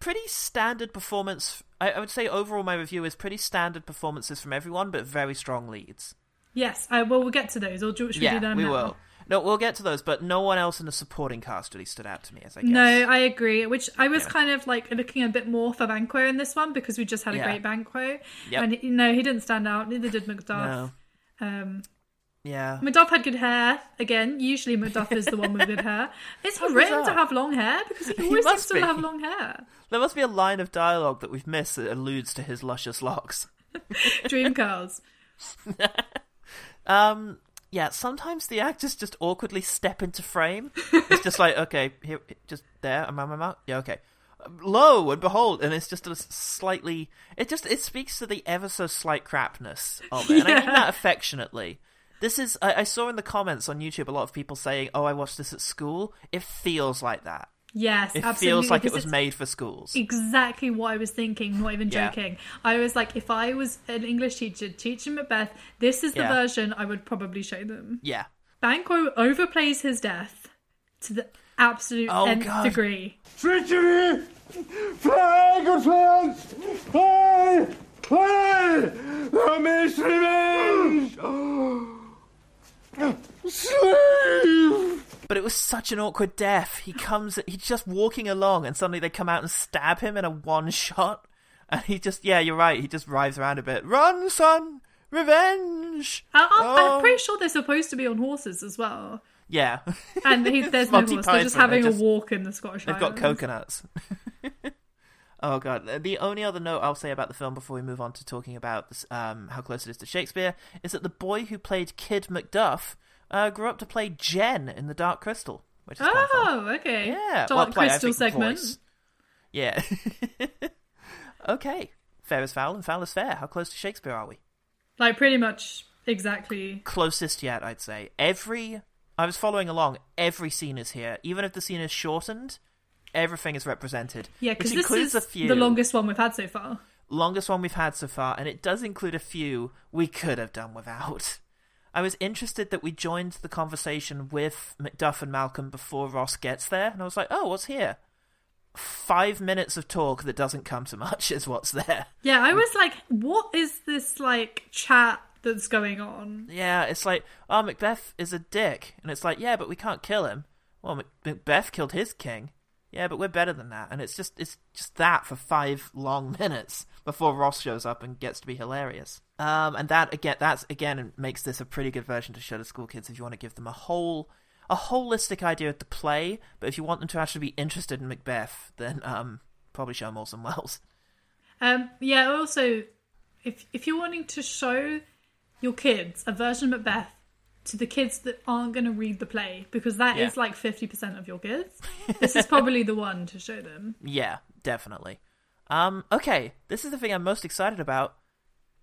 pretty standard performance. I, I would say overall my review is pretty standard performances from everyone, but very strong leads. Yes, I well, we'll get to those. Or do, should we yeah, do them we now? will. No, we'll get to those, but no one else in the supporting cast really stood out to me, as I guess. No, I agree. Which I was kind of like looking a bit more for Banquo in this one because we just had a Yeah. great Banquo, Yep. and he, no, he didn't stand out. Neither did Macduff. No. Um, Yeah. Macduff had good hair. Again, usually Macduff is the one with good hair. It's he written to have long hair? Because he He always seems must to have long hair. There must be a line of dialogue that we've missed that alludes to his luscious locks. Dream curls. Um, yeah, sometimes the actors just awkwardly step into frame. It's just like, okay, here, just there, I'm I on my mark? Yeah, okay. Lo and behold, and it's just a slightly. It just it speaks to the ever so slight crapness of it, and I mean that affectionately. This is I, I saw in the comments on YouTube a lot of people saying, "Oh, I watched this at school." It feels like that. Yes, It absolutely. feels like it was made for schools. Exactly what I was thinking, not even Yeah. joking. I was like, if I was an English teacher teaching Macbeth, this is the Yeah. version I would probably show them. Yeah. Banquo overplays his death to the absolute Oh, nth God. degree. Treachery! Fly, good friends! Fly! Fly! Thou mayst revenge! Slave! But it was such an awkward death. He comes, he's just walking along, and suddenly they come out and stab him in a one shot. And he just, yeah, you're right. He just writhes around a bit. Run, son! Revenge! I, I'm, Oh. I'm pretty sure they're supposed to be on horses as well. Yeah. And he, there's no horse. They're just having they just- a walk in the Scottish They've got coconuts. oh god. The only other note I'll say about the film before we move on to talking about this, um, how close it is to Shakespeare is that the boy who played Kid Macduff uh, grew up to play Jen in The Dark Crystal, which is of fun. Oh, okay. Yeah, Dark well, play, Crystal segment. voice. Yeah. okay. Fair is foul and foul is fair. How close to Shakespeare are we? Like, pretty much exactly. Closest yet, I'd say. Every. I was following along. Every scene is here. Even if the scene is shortened, everything is represented. Yeah, because this is a few. the longest one we've had so far. longest one we've had so far, and it does include a few we could have done without. I was interested that we joined the conversation with Macduff and Malcolm before Ross gets there, and I was like, oh, what's here? Five minutes of talk that doesn't come to much is what's there. Yeah, I was like, what is this, like, chat that's going on? Yeah, it's like, oh, Macbeth is a dick. And it's like, yeah, but we can't kill him. Well, Mac- Macbeth killed his king. Yeah, but we're better than that. And it's just it's just that for five long minutes before Ross shows up and gets to be hilarious. Um, and that again, that's again makes this a pretty good version to show to school kids if you want to give them a whole a holistic idea of the play. But if you want them to actually be interested in Macbeth, then um, probably show them Orson Welles. Um, yeah, also, if if you're wanting to show your kids a version of Macbeth to the kids that aren't going to read the play, because that is Yeah. like 50% of your kids, this is probably the one to show them. Yeah, definitely. Um, okay, this is the thing I'm most excited about.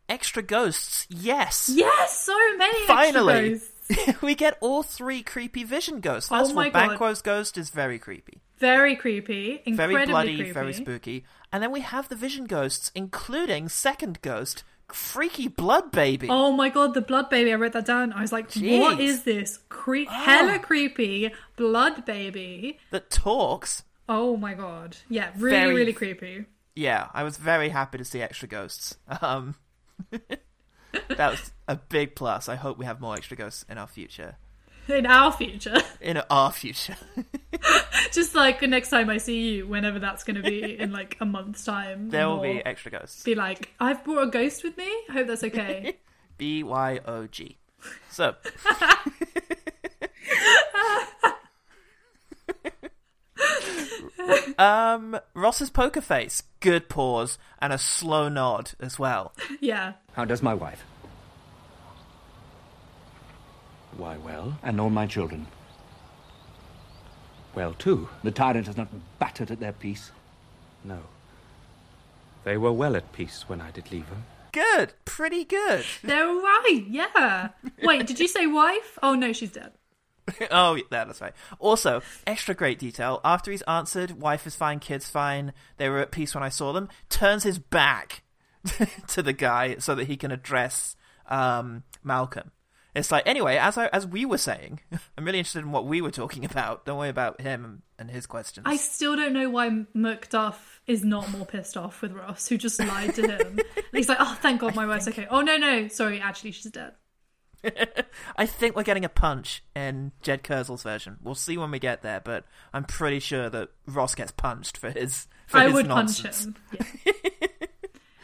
Extra ghosts, yes. Yes, so many Finally, we get all three creepy vision ghosts. Oh First of my God. Banquo's ghost is very creepy, Very creepy, incredibly very bloody, creepy. very spooky. And then we have the vision ghosts, including second ghost freaky blood baby. Oh my god, the blood baby! I wrote that down. I was like, Jeez. "What is this? Cre- Hella creepy blood baby." That talks. Oh my god, yeah, really, Very- really creepy. Yeah, I was very happy to see extra ghosts. Um, that was a big plus. I hope we have more extra ghosts in our future. In our future, In our future. just like the next time I see you, whenever that's going to be in like a month's time, there will be extra ghosts. Be like, I've brought a ghost with me. I hope that's okay. B Y O G. So. um, Ross's poker face, good pause, and a slow nod as well. yeah, How does my wife? Why, well, and all my children. Well, too. The tyrant has not battered at their peace. No. They were well at peace when I did leave them. Good, pretty good. they're right. Yeah. Wait, did you say wife? Oh no, she's dead. oh, yeah, that's right. Also, extra great detail. After he's answered, wife is fine, kids fine, they were at peace when I saw them, turns his back to the guy so that he can address um, Malcolm. It's like, anyway, as I, as we were saying, I'm really interested in what we were talking about. Don't worry about him and his questions. I still don't know why Macduff is not more pissed off with Ross, who just lied to him. And he's like, oh, thank God my wife's okay. Oh, no, no, sorry, actually, she's dead. I think we're getting a punch in Jed Kurzel's version. We'll see when we get there, but I'm pretty sure that Ross gets punched for his for I his would nonsense. punch him. Yeah.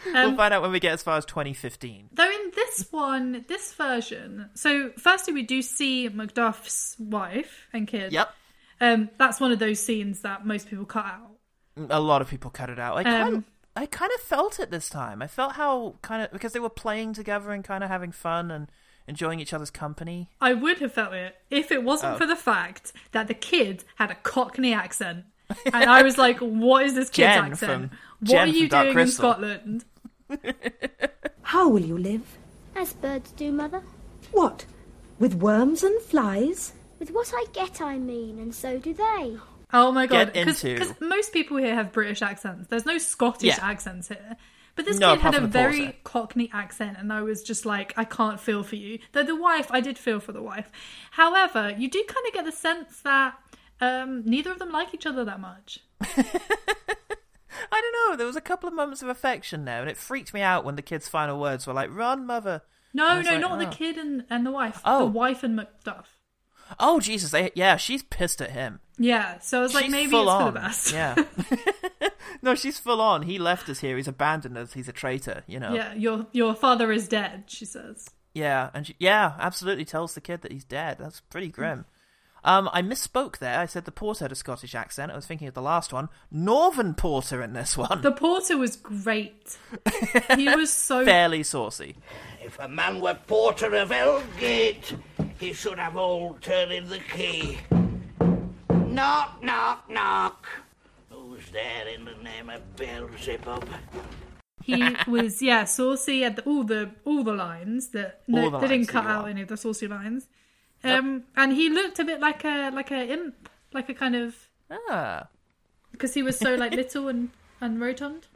We'll Um, find out when we get as far as 2015. Though in this one, this version, so firstly we do see Macduff's wife and kid. Yep. Um, that's one of those scenes that most people cut out. A lot of people cut it out. I kind, Um, I kind of felt it this time. I felt how kind of because they were playing together and kind of having fun and enjoying each other's company. I would have felt it if it wasn't Oh. for the fact that the kid had a Cockney accent. And I was like, what is this kid's Jen accent? from- what Jen are you doing in Scotland? How will you live? As birds do, Mother. What? With worms and flies? With what I get, I mean, and so do they. Oh my god! Because most people here have British accents. There's no Scottish Yeah. accents here. But this No, kid had a very Porter. Cockney accent, and I was just like, I can't feel for you. Though the wife, I did feel for the wife. However, you do kind of get the sense that um, neither of them like each other that much. Know. There was a couple of moments of affection there, and it freaked me out when the kid's final words were like, "Run, mother." No, no, like, not the oh. kid and, and the wife. Oh. The wife and Macduff. Oh Jesus! They, yeah, she's pissed at him. Yeah, so I was like, maybe full it's on. for the best. Yeah. no, she's full on. He left us here. He's abandoned us. He's a traitor. You know. Yeah, your your father is dead, she says. Yeah, and she, yeah, absolutely tells the kid that he's dead. That's pretty grim. Um, I misspoke there. I said the porter had a Scottish accent. I was thinking of the last one. Northern porter in this one. The porter was great. he was so Fairly saucy. If a man were porter of hell-gate, he should have old turning the key. Knock, knock, knock. Who's there in the name of Beelzebub? he was yeah saucy at the, all the all the lines that no, All the they didn't cut out want. any of the saucy lines um and he looked a bit like a like a imp like a kind of Ah. because he was so like little and and rotund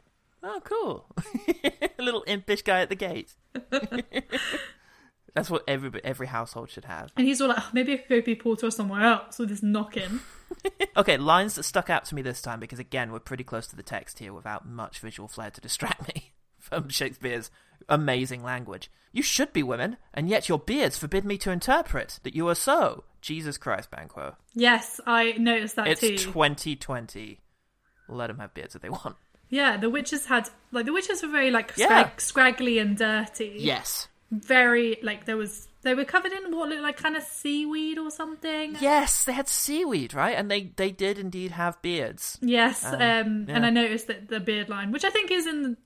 Oh, cool. a little impish guy at the gate. That's what every every household should have. and he's all like oh, maybe i could go be porter somewhere else with this knocking Okay, lines that stuck out to me this time because again we're pretty close to the text here without much visual flair to distract me from Shakespeare's amazing language. You should be women, and yet your beards forbid me to interpret that you are so. Jesus Christ, Banquo. yes i noticed that It's too 2020. Let them have beards if they want. yeah the witches had like the witches were very like Yeah. scrag- scraggly and dirty Yes. very like there was they were covered in what looked like kind of seaweed or something Yes, they had seaweed, right? And they, they did indeed have beards. Yes, um, Um, and. I noticed that the beard line, which I think is in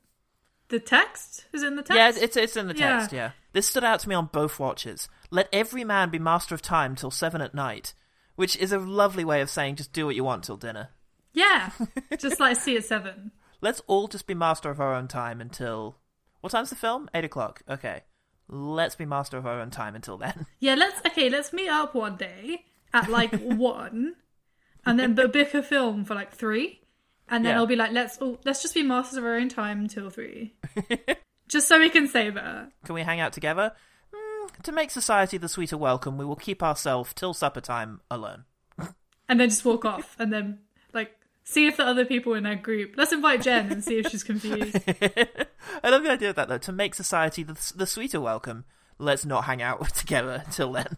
the, text, is in the text. Yeah, it's it's in the text. Yeah. this stood out to me on both watches. Let every man be master of time till seven at night, which is a lovely way of saying just do what you want till dinner. Yeah, just like see at seven. Let's all just be master of our own time until what time's the film? Eight o'clock. Okay, let's be master of our own time until then. Yeah, let's okay. Let's meet up one day at like one, and then book a film for like three, and then Yeah. I'll be like, let's all let's just be masters of our own time until three. Just so we can say that. Can we hang out together? Mm, to make society the sweeter welcome, we will keep ourselves till supper time alone. And then just walk off and then, like, see if the other people in our group. Let's invite Jen and see if she's confused. I love the idea of that though. To make society the, the sweeter welcome, let's not hang out together till then.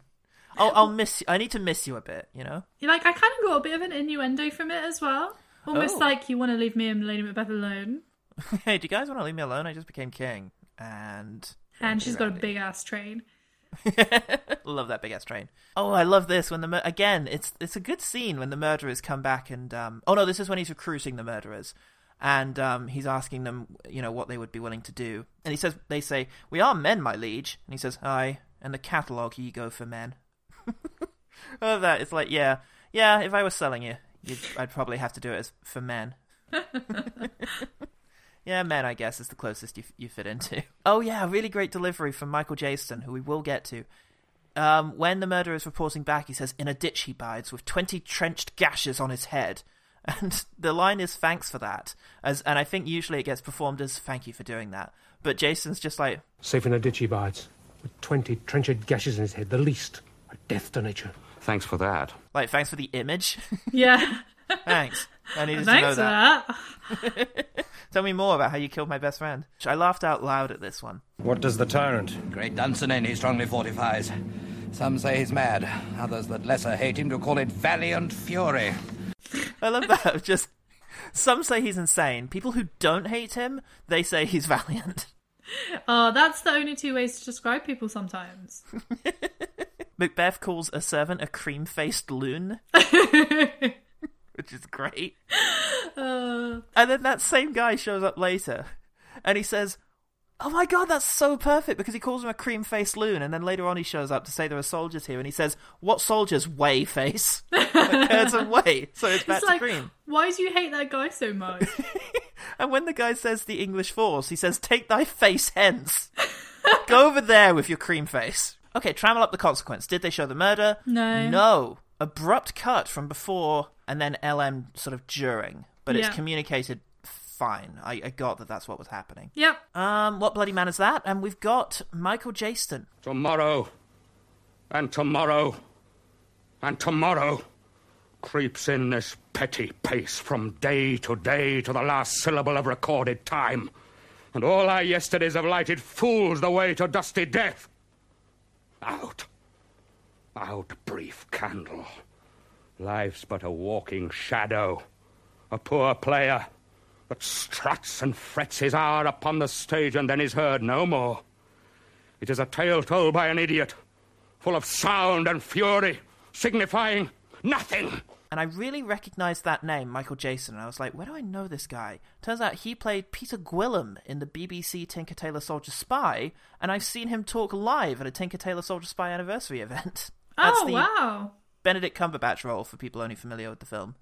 I'll, I'll miss. You. I need to miss you a bit. You know. like, I kind of got a bit of an innuendo from it as well. Almost Oh. like you want to leave me and Lady Macbeth alone. hey, do you guys want to leave me alone? I just became king, and And she's got a big ass train. love that big ass train. Oh, I love this when the mur- again. It's it's a good scene when the murderers come back and um. Oh no, this is when he's recruiting the murderers, and um he's asking them you know what they would be willing to do, and he says they say we are men, my liege, and he says aye, and the catalogue ye go for men. I love that. It's like yeah, yeah. If I was selling you, I'd probably have to do it as for men. Yeah, men, I guess, is the closest you, you fit into. Oh, yeah, really great delivery from Michael Jayston, who we will get to. Um, when the murderer is reporting back, he says, In a ditch he bides, with 20 trenched gashes on his head. And the line is thanks for that. As And I think usually it gets performed as thank you for doing that. But Jayston's just like, Safe in a ditch he bides, with twenty trenched gashes in his head, the least, a death to nature. Thanks for that. like, thanks for the image. Yeah. thanks. I needed Thanks to know for that. Tell me more about how you killed my best friend. I laughed out loud at this one. What does the tyrant? Great Dunsinane he strongly fortifies. Some say he's mad, others that lesser hate him to call it valiant fury. I love that. Just some say he's insane. People who don't hate him, they say he's valiant. Oh, that's the only two ways to describe people sometimes. Macbeth calls a servant a cream-faced loon, which is great. Uh, And then that same guy shows up later, and he says, "Oh my god, that's so perfect!" Because he calls him a cream-faced loon, and then later on he shows up to say there are soldiers here, and he says, "What soldiers? Way face, curds and whey." So it's back it's to like, cream. why do you hate that guy so much? And when the guy says the English force, he says, Take thy face hence. Go over there with your cream face. Okay, trammel up the consequence. Did they show the murder? No. No. Abrupt cut from before and then LM sort of during. But Yeah. it's communicated fine. I, I got that that's what was happening. Yep. Um, what bloody man is that? And we've got Michael Jayston. Tomorrow, and tomorrow, and tomorrow creeps in this petty pace from day to day to the last syllable of recorded time. And all our yesterdays have lighted fools the way to dusty death. Out. Out, brief candle. Life's but a walking shadow, a poor player that struts and frets his hour upon the stage and then is heard no more. It is a tale told by an idiot, full of sound and fury, signifying nothing. And I really recognized that name, Michael Jayston, and I was like, where do I know this guy? Turns out he played Peter Guillam in the BBC Tinker Tailor Soldier Spy, and I've seen him talk live at a Tinker Tailor Soldier Spy anniversary event. That's oh, the wow. Benedict Cumberbatch role for people only familiar with the film.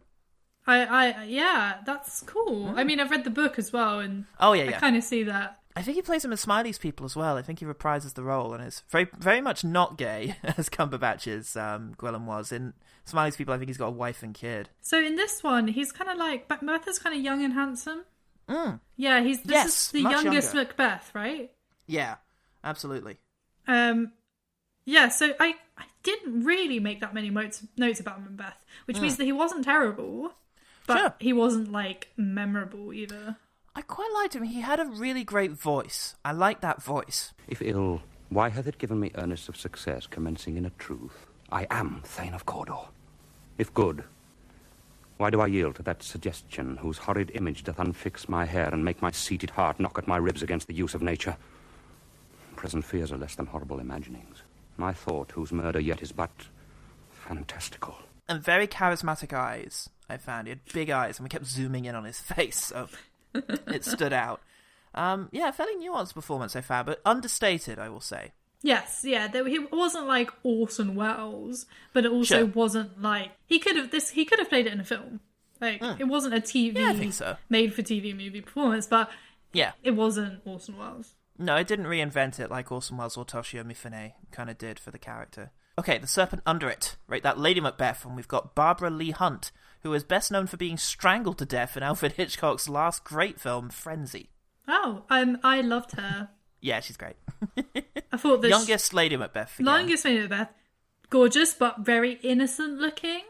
I, I, yeah, that's cool. Hmm. I mean, I've read the book as well, and Oh, yeah, I yeah. kind of see that. I think he plays him as Smiley's people as well. I think he reprises the role and is very, very much not gay as Cumberbatch's um, Guillam was. In Smiley's people, I think he's got a wife and kid. So in this one, he's kind of like Macbeth is kind of young and handsome. Mm. Yeah, he's this Yes, is the youngest younger. Macbeth, right? Yeah, absolutely. Um, yeah. So I, I didn't really make that many notes notes about Macbeth, which Mm. means that he wasn't terrible, but Sure. he wasn't like memorable either. I quite liked him. He had a really great voice. I like that voice. If ill, why hath it given me earnest of success, commencing in a truth? I am Thane of Cawdor. If good, why do I yield to that suggestion whose horrid image doth unfix my hair and make my seated heart knock at my ribs against the use of nature? Present fears are less than horrible imaginings. My thought, whose murder yet is but fantastical. And very charismatic eyes, I found. He had big eyes, and we kept zooming in on his face, so it stood out. Um, yeah, fairly nuanced performance, I found, but understated, I will say. Yes, yeah. There, he wasn't like Orson Welles, but it also Sure. wasn't like he could have this. He could have played it in a film. Like it wasn't a TV. Yeah, so. made for TV movie performance, but Yeah. it wasn't Orson Welles. No, it didn't reinvent it like Orson Welles or Toshiro Mifune kind of did for the character. Okay, the serpent under it. Right, that Lady Macbeth, and we've got Barbara Leigh-Hunt, who is best known for being strangled to death in Alfred Hitchcock's last great film, Frenzy. Oh, um, I loved her. Yeah, she's great. I thought the Youngest Lady Macbeth. again. longest Lady Macbeth, gorgeous but very innocent looking,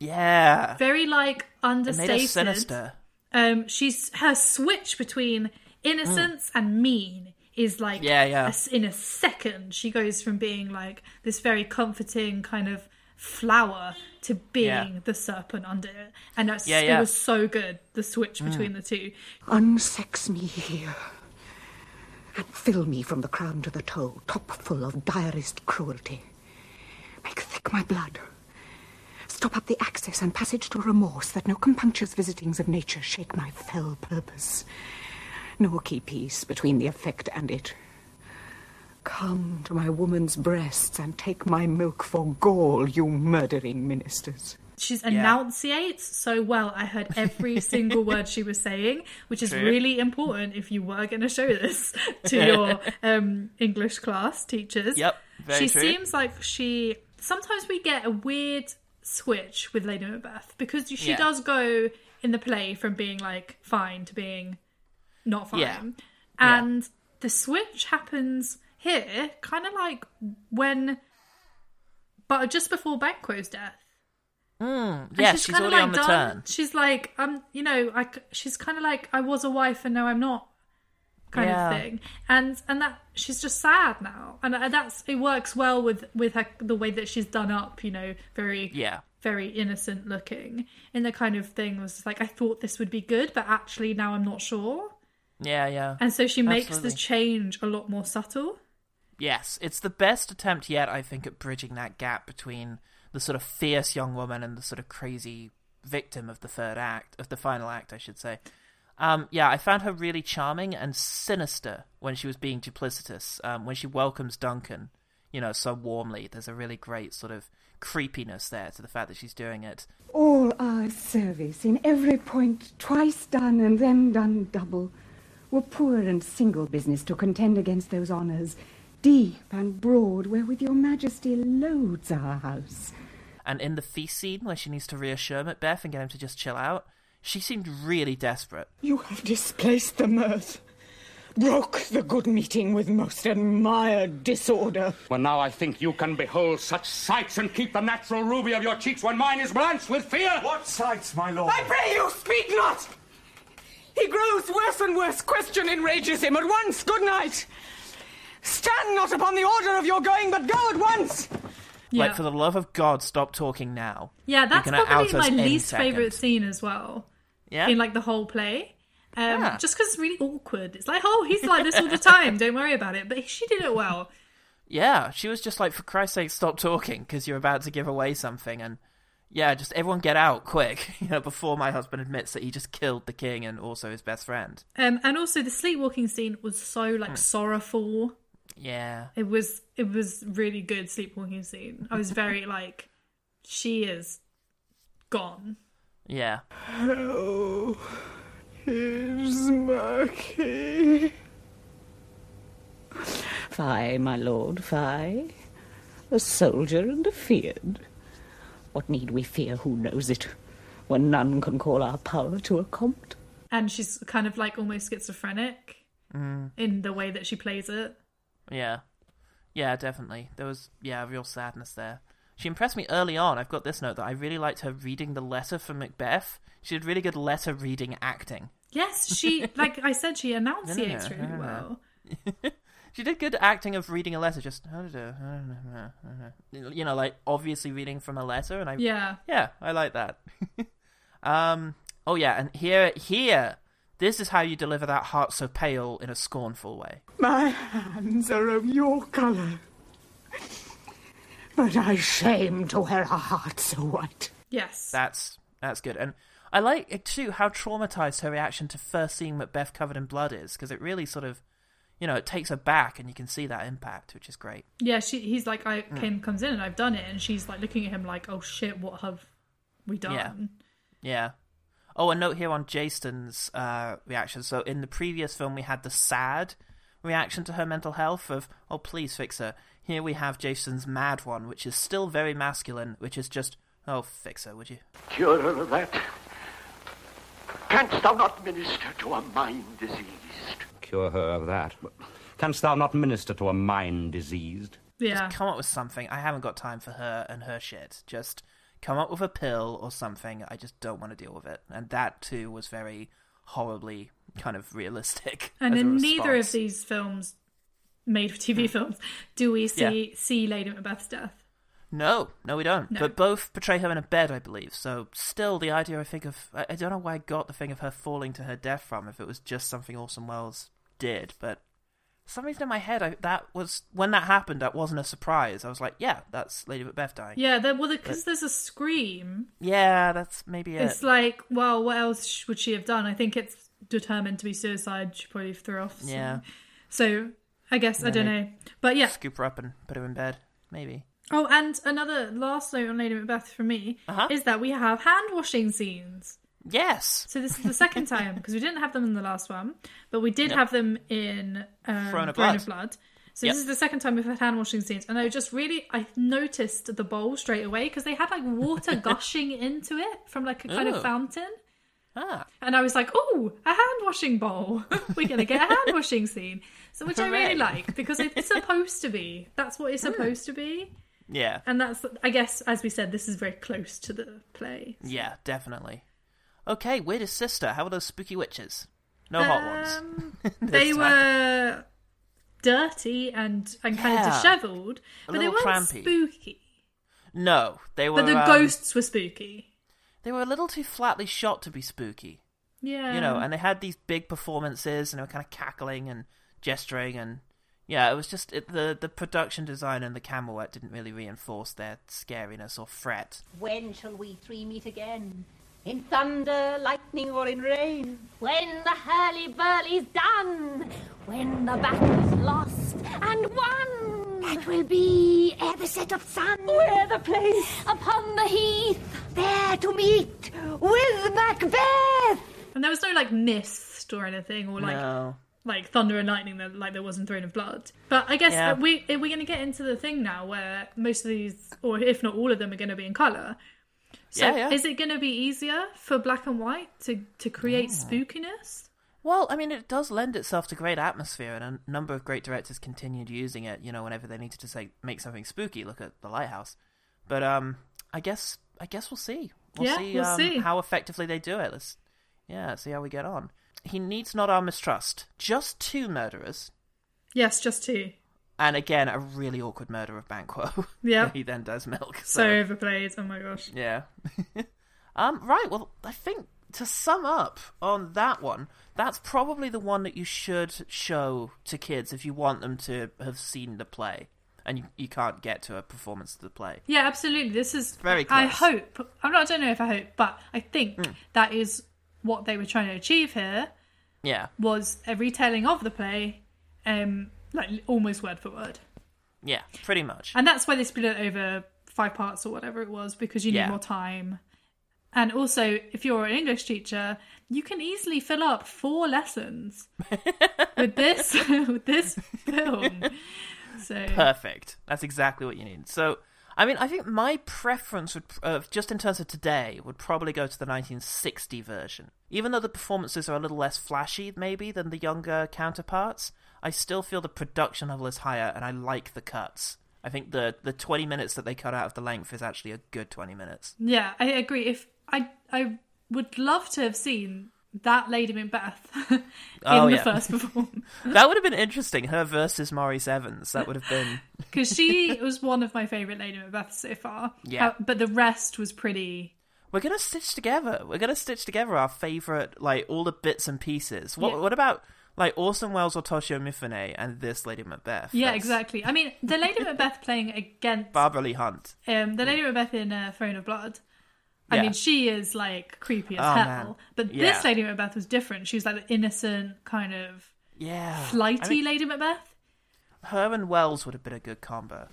Yeah. very like understated. sinister. Um, she's her switch between innocence and mean is like Mm. Yeah, yeah. a in a second she goes from being like this very comforting kind of flower to being Yeah. the serpent under it, and that's Yeah, it was so good the switch Mm. between the two. Unsex me here, and fill me from the crown to the toe, top full of direst cruelty. Make thick my blood. Stop up the access and passage to remorse, that no compunctious visitings of nature shake my fell purpose. Nor keep peace between the effect and it. Come to my woman's breasts and take my milk for gall, you murdering ministers. She's enunciates so well. I heard every single word she was saying, which is True. really important if you were going to show this to your um, English class teachers. Yep, very she true. seems like she. Sometimes we get a weird switch with Lady Macbeth because she Yeah. does go in the play from being like fine to being not fine, Yeah. and the switch happens here, kind of like when, but just before Banquo's death. Mm, And she's, kinda, already like, on the done- turn. She's like, um, you know, I, she's kind of like, I was a wife and now I'm not, kind Yeah. of thing. And and that she's just sad now, and uh, that's it works well with with her the way that she's done up, you know, very Yeah. very innocent looking, and the kind of thing was like, I thought this would be good, but actually now I'm not sure. Yeah, yeah. And so she makes Absolutely. the change a lot more subtle. Yes, it's the best attempt yet, I think, at bridging that gap between the sort of fierce young woman and the sort of crazy victim of the third act, of the final act, I should say. Um, yeah, I found her really charming and sinister when she was being duplicitous. Um, when she welcomes Duncan, you know, so warmly, there's a really great sort of creepiness there to the fact that she's doing it. All our service in every point, twice done and then done double, were poor and single business to contend against those honours, deep and broad, wherewith your majesty loads our house. And in the feast scene where she needs to reassure Macbeth and get him to just chill out, she seemed really desperate. You have displaced the mirth, broke the good meeting with most admired disorder. Well, now I think you can behold such sights and keep the natural ruby of your cheeks when mine is blanched with fear. What sights, my lord? I pray you, speak not! He grows worse and worse. Question enrages him. At once, good night. Stand not upon the order of your going, but go at once. Yeah. Like, for the love of God, stop talking now. Yeah, that's probably my least second. favorite scene as well. Yeah? in like the whole play. Um, Yeah. Just because it's really awkward. It's like, oh, he's like this all the time. Don't worry about it. But she did it well. Yeah, she was just like, for Christ's sake, stop talking because you're about to give away something, and yeah, just everyone get out quick, you know, before my husband admits that he just killed the king and also his best friend. Um, and also the sleepwalking scene was so like Hmm. sorrowful. Yeah, It was it was really good sleepwalking scene. I was very like, she is gone. yeah, Oh, here's Murky. Fie, my lord, fie. A soldier and a feared. What need we fear, who knows it, when none can call our power to account? And she's kind of like almost schizophrenic mm, in the way that she plays it. Yeah, yeah, definitely. There was yeah, real sadness there. She impressed me early on. I've got this note that I really liked her reading the letter from Macbeth. She did really good letter reading acting. Yes, she like I said, she enunciates really well. She did good acting of reading a letter, just you know, like obviously reading from a letter, and I Yeah. yeah, I like that. um, oh yeah, and here here, this is how you deliver that heart so pale in a scornful way. My hands are of your colour. But I shame to wear a heart so white. Yes, That's that's good, and I like it too how traumatized her reaction to first seeing Macbeth covered in blood is, because it really sort of, you know, it takes her back, and you can see that impact, which is great. Yeah, she he's like I Mm. Ken comes in and I've done it and she's like looking at him like, Oh shit, what have we done? Yeah. Yeah. Oh, a note here on Jayston's uh, reaction. So in the previous film, we had the sad reaction to her mental health of, oh, please fix her. Here we have Jayston's mad one, which is still very masculine, which is just, oh, fix her, would you? Cure her of that. Canst thou not minister to a mind diseased? Cure her of that. Canst thou not minister to a mind diseased? Yeah. Just come up with something. I haven't got time for her and her shit. Just come up with a pill or something. I just don't want to deal with it. And that too was very horribly kind of realistic. And in neither of these films, made for TV hmm. films, do we see see Lady Macbeth's death. No, no, we don't. No. But both portray her in a bed, I believe. So still, the idea I think of I, I don't know where I got the thing of her falling to her death from. If it was just something Orson Welles did, but for some reason in my head, I, that was when that happened. That wasn't a surprise. I was like, yeah, that's Lady Macbeth dying. Yeah, there, well, because there's a scream. Yeah, that's maybe it. It's like, well, what else would she have done? I think it's determined to be suicide. She probably threw off. Yeah. So I guess I don't know, but yeah. scoop her up and put her in bed. Maybe. Oh, and another last note on Lady Macbeth for me Uh-huh. is that we have hand washing scenes. Yes. So this is the second time because we didn't have them in the last one, but we did Yep. have them in um, Throne of Throne Blood. So Yep. this is the second time we've had hand washing scenes, and I just really I noticed the bowl straight away because they had like water gushing into it from like a kind Ooh. of fountain. Ah. And I was like, "Oh, a hand washing bowl! We're gonna get a hand washing scene." So, which I really like because it's supposed to be. That's what it's supposed to be, Yeah. and that's I guess as we said, this is very close to the play. Yeah, definitely. Okay, weirdest sister. How are those spooky witches? No hot ones. Um, they time. were dirty and and kind Yeah. of dishevelled, but they weren't trampy. spooky. No, they were. But the um, ghosts were spooky. They were a little too flatly shot to be spooky. Yeah, You know, and they had these big performances, and they were kind of cackling and gesturing, and yeah, it was just it, the the production design and the camera work didn't really reinforce their scariness or threat. When shall we three meet again? In thunder, lightning, or in rain? When the hurly-burly's done, when the battle's lost and won, that will be ere the set of sun. Where the place? Upon the heath, There to meet with Macbeth! and there was no like mist or anything, or like no. like thunder and lightning, that- like there was in Throne of Blood. But I guess Yeah. we are going to get into the thing now where most of these, or if not all of them, are going to be in color. So Yeah, yeah. is it going to be easier for black and white to to create Oh. spookiness? Well, I mean, it does lend itself to great atmosphere, and a number of great directors continued using it. You know, whenever they needed to say make something spooky, look at The Lighthouse. But um, I guess I guess we'll see. We'll Yeah, see, we'll um, see. how effectively they do it. Let's yeah, see how we get on. He needs not our mistrust. Just two murderers, Yes, just two. And again a really awkward murder of Banquo. Yeah. he then does milk. So overplayed. Oh my gosh. Yeah. um, right, well, I think to sum up on that one, that's probably the one that you should show to kids if you want them to have seen the play. And you, you can't get to a performance of the play. Yeah, absolutely. This is Very I close. hope. I'm not. I don't know if I hope, but I think Hmm. that is what they were trying to achieve here. Yeah. Was a retelling of the play, um, like almost word for word, Yeah, pretty much. and that's why they split it over five parts or whatever it was because you need Yeah. more time. And also, if you're an English teacher, you can easily fill up four lessons with this with this film. So Perfect. That's exactly what you need. So, I mean, I think my preference would, uh, just in terms of today, would probably go to the 1960 version. Even though the performances are a little less flashy, maybe, than the younger counterparts, I still feel the production level is higher, and I like the cuts. I think the the 20 minutes that they cut out of the length is actually a good 20 minutes. Yeah, I agree. If I I would love to have seen that Lady Macbeth in Oh, the yeah. first performance that would have been interesting. Her versus Maurice Evans. That would have been. because she was one of my favorite Lady Macbeths so far. Yeah. Uh, but the rest was pretty. We're gonna stitch together. We're gonna stitch together our favorite, like all the bits and pieces. What Yeah. What about like Orson Welles or Toshiro Mifune and this Lady Macbeth? Yeah, That's exactly. I mean, the Lady Macbeth playing against Barbara Leigh-Hunt. um, the Lady Macbeth in uh, Throne of Blood. I Yeah. mean, she is like creepy as Oh, hell. man. But Yeah. this Lady Macbeth was different. She was like the innocent, kind of Yeah, flighty I mean, Lady Macbeth. her and Welles would have been a good combo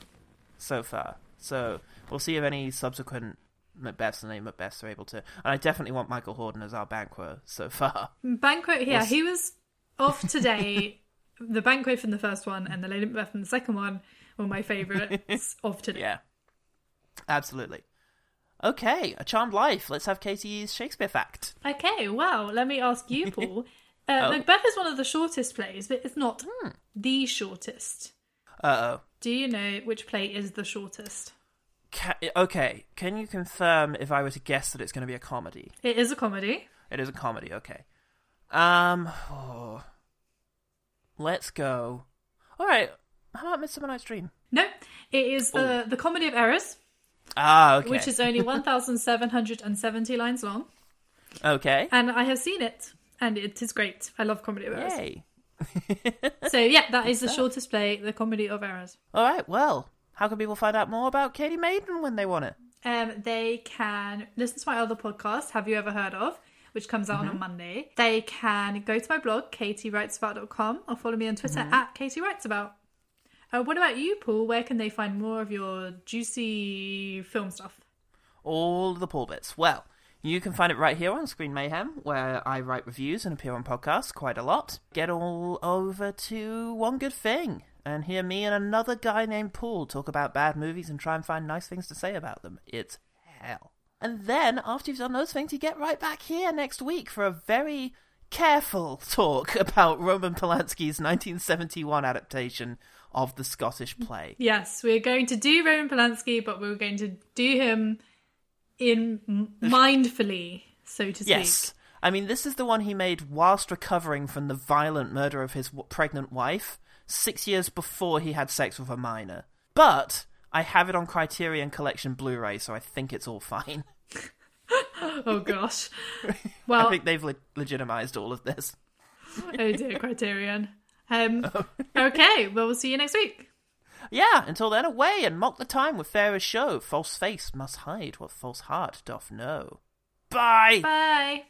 so far. So we'll see if any subsequent Macbeths and any Macbeths are able to. And I definitely want Michael Hordern as our Banquo so far. Banquo, yeah, he was off today. the Banquet from the first one and the Lady Macbeth from the second one were my favourites of today. Yeah, absolutely. Okay, A Charmed Life. Let's have Katy's Shakespeare fact. Okay, well, let me ask you, Paul. Uh, Oh. Macbeth is one of the shortest plays, but it's not Hmm. the shortest. Uh oh. Do you know which play is the shortest? Ca- okay, can you confirm if I were to guess that it's going to be a comedy? It is a comedy. It is a comedy, okay. Um, oh. let's go. All right, how about Midsummer Night's Dream? No, it is the the Comedy of Errors, Ah, okay. which is only one thousand seven hundred and seventy lines long, okay. and I have seen it, and it is great. I love Comedy of Errors. Yay. So yeah, that is the shortest play, the Comedy of Errors. All right, well, how can people find out more about Katy Maiden when they want it? Um, they can listen to my other podcast, Have You Ever Heard of? Which comes out on a. Monday. They can go to my blog, katiewritesabout.com, or follow me on Twitter Mhm. at katiewritesabout. Uh, what about you, Paul? Where can they find more of your juicy film stuff? all the Paul bits. Well, you can find it right here on Screen Mayhem, where I write reviews and appear on podcasts quite a lot. Get all over to One Good Thing and hear me and another guy named Paul talk about bad movies and try and find nice things to say about them. It's hell. And then, after you've done those things, you get right back here next week for a very careful talk about Roman Polanski's 1971 adaptation of the Scottish play. Yes, we're going to do Roman Polanski, but we're going to do him in mindfully, so to speak. Yes. I mean, this is the one he made whilst recovering from the violent murder of his w- pregnant wife, six years before he had sex with a minor. But I have it on Criterion Collection Blu ray, so I think it's all fine. oh gosh. Well, I think they've le- legitimized all of this. oh dear, Criterion. Um, okay, well, we'll see you next week. Yeah, until then, away and mock the time with fairest show. False face must hide what false heart doth know. Bye! Bye.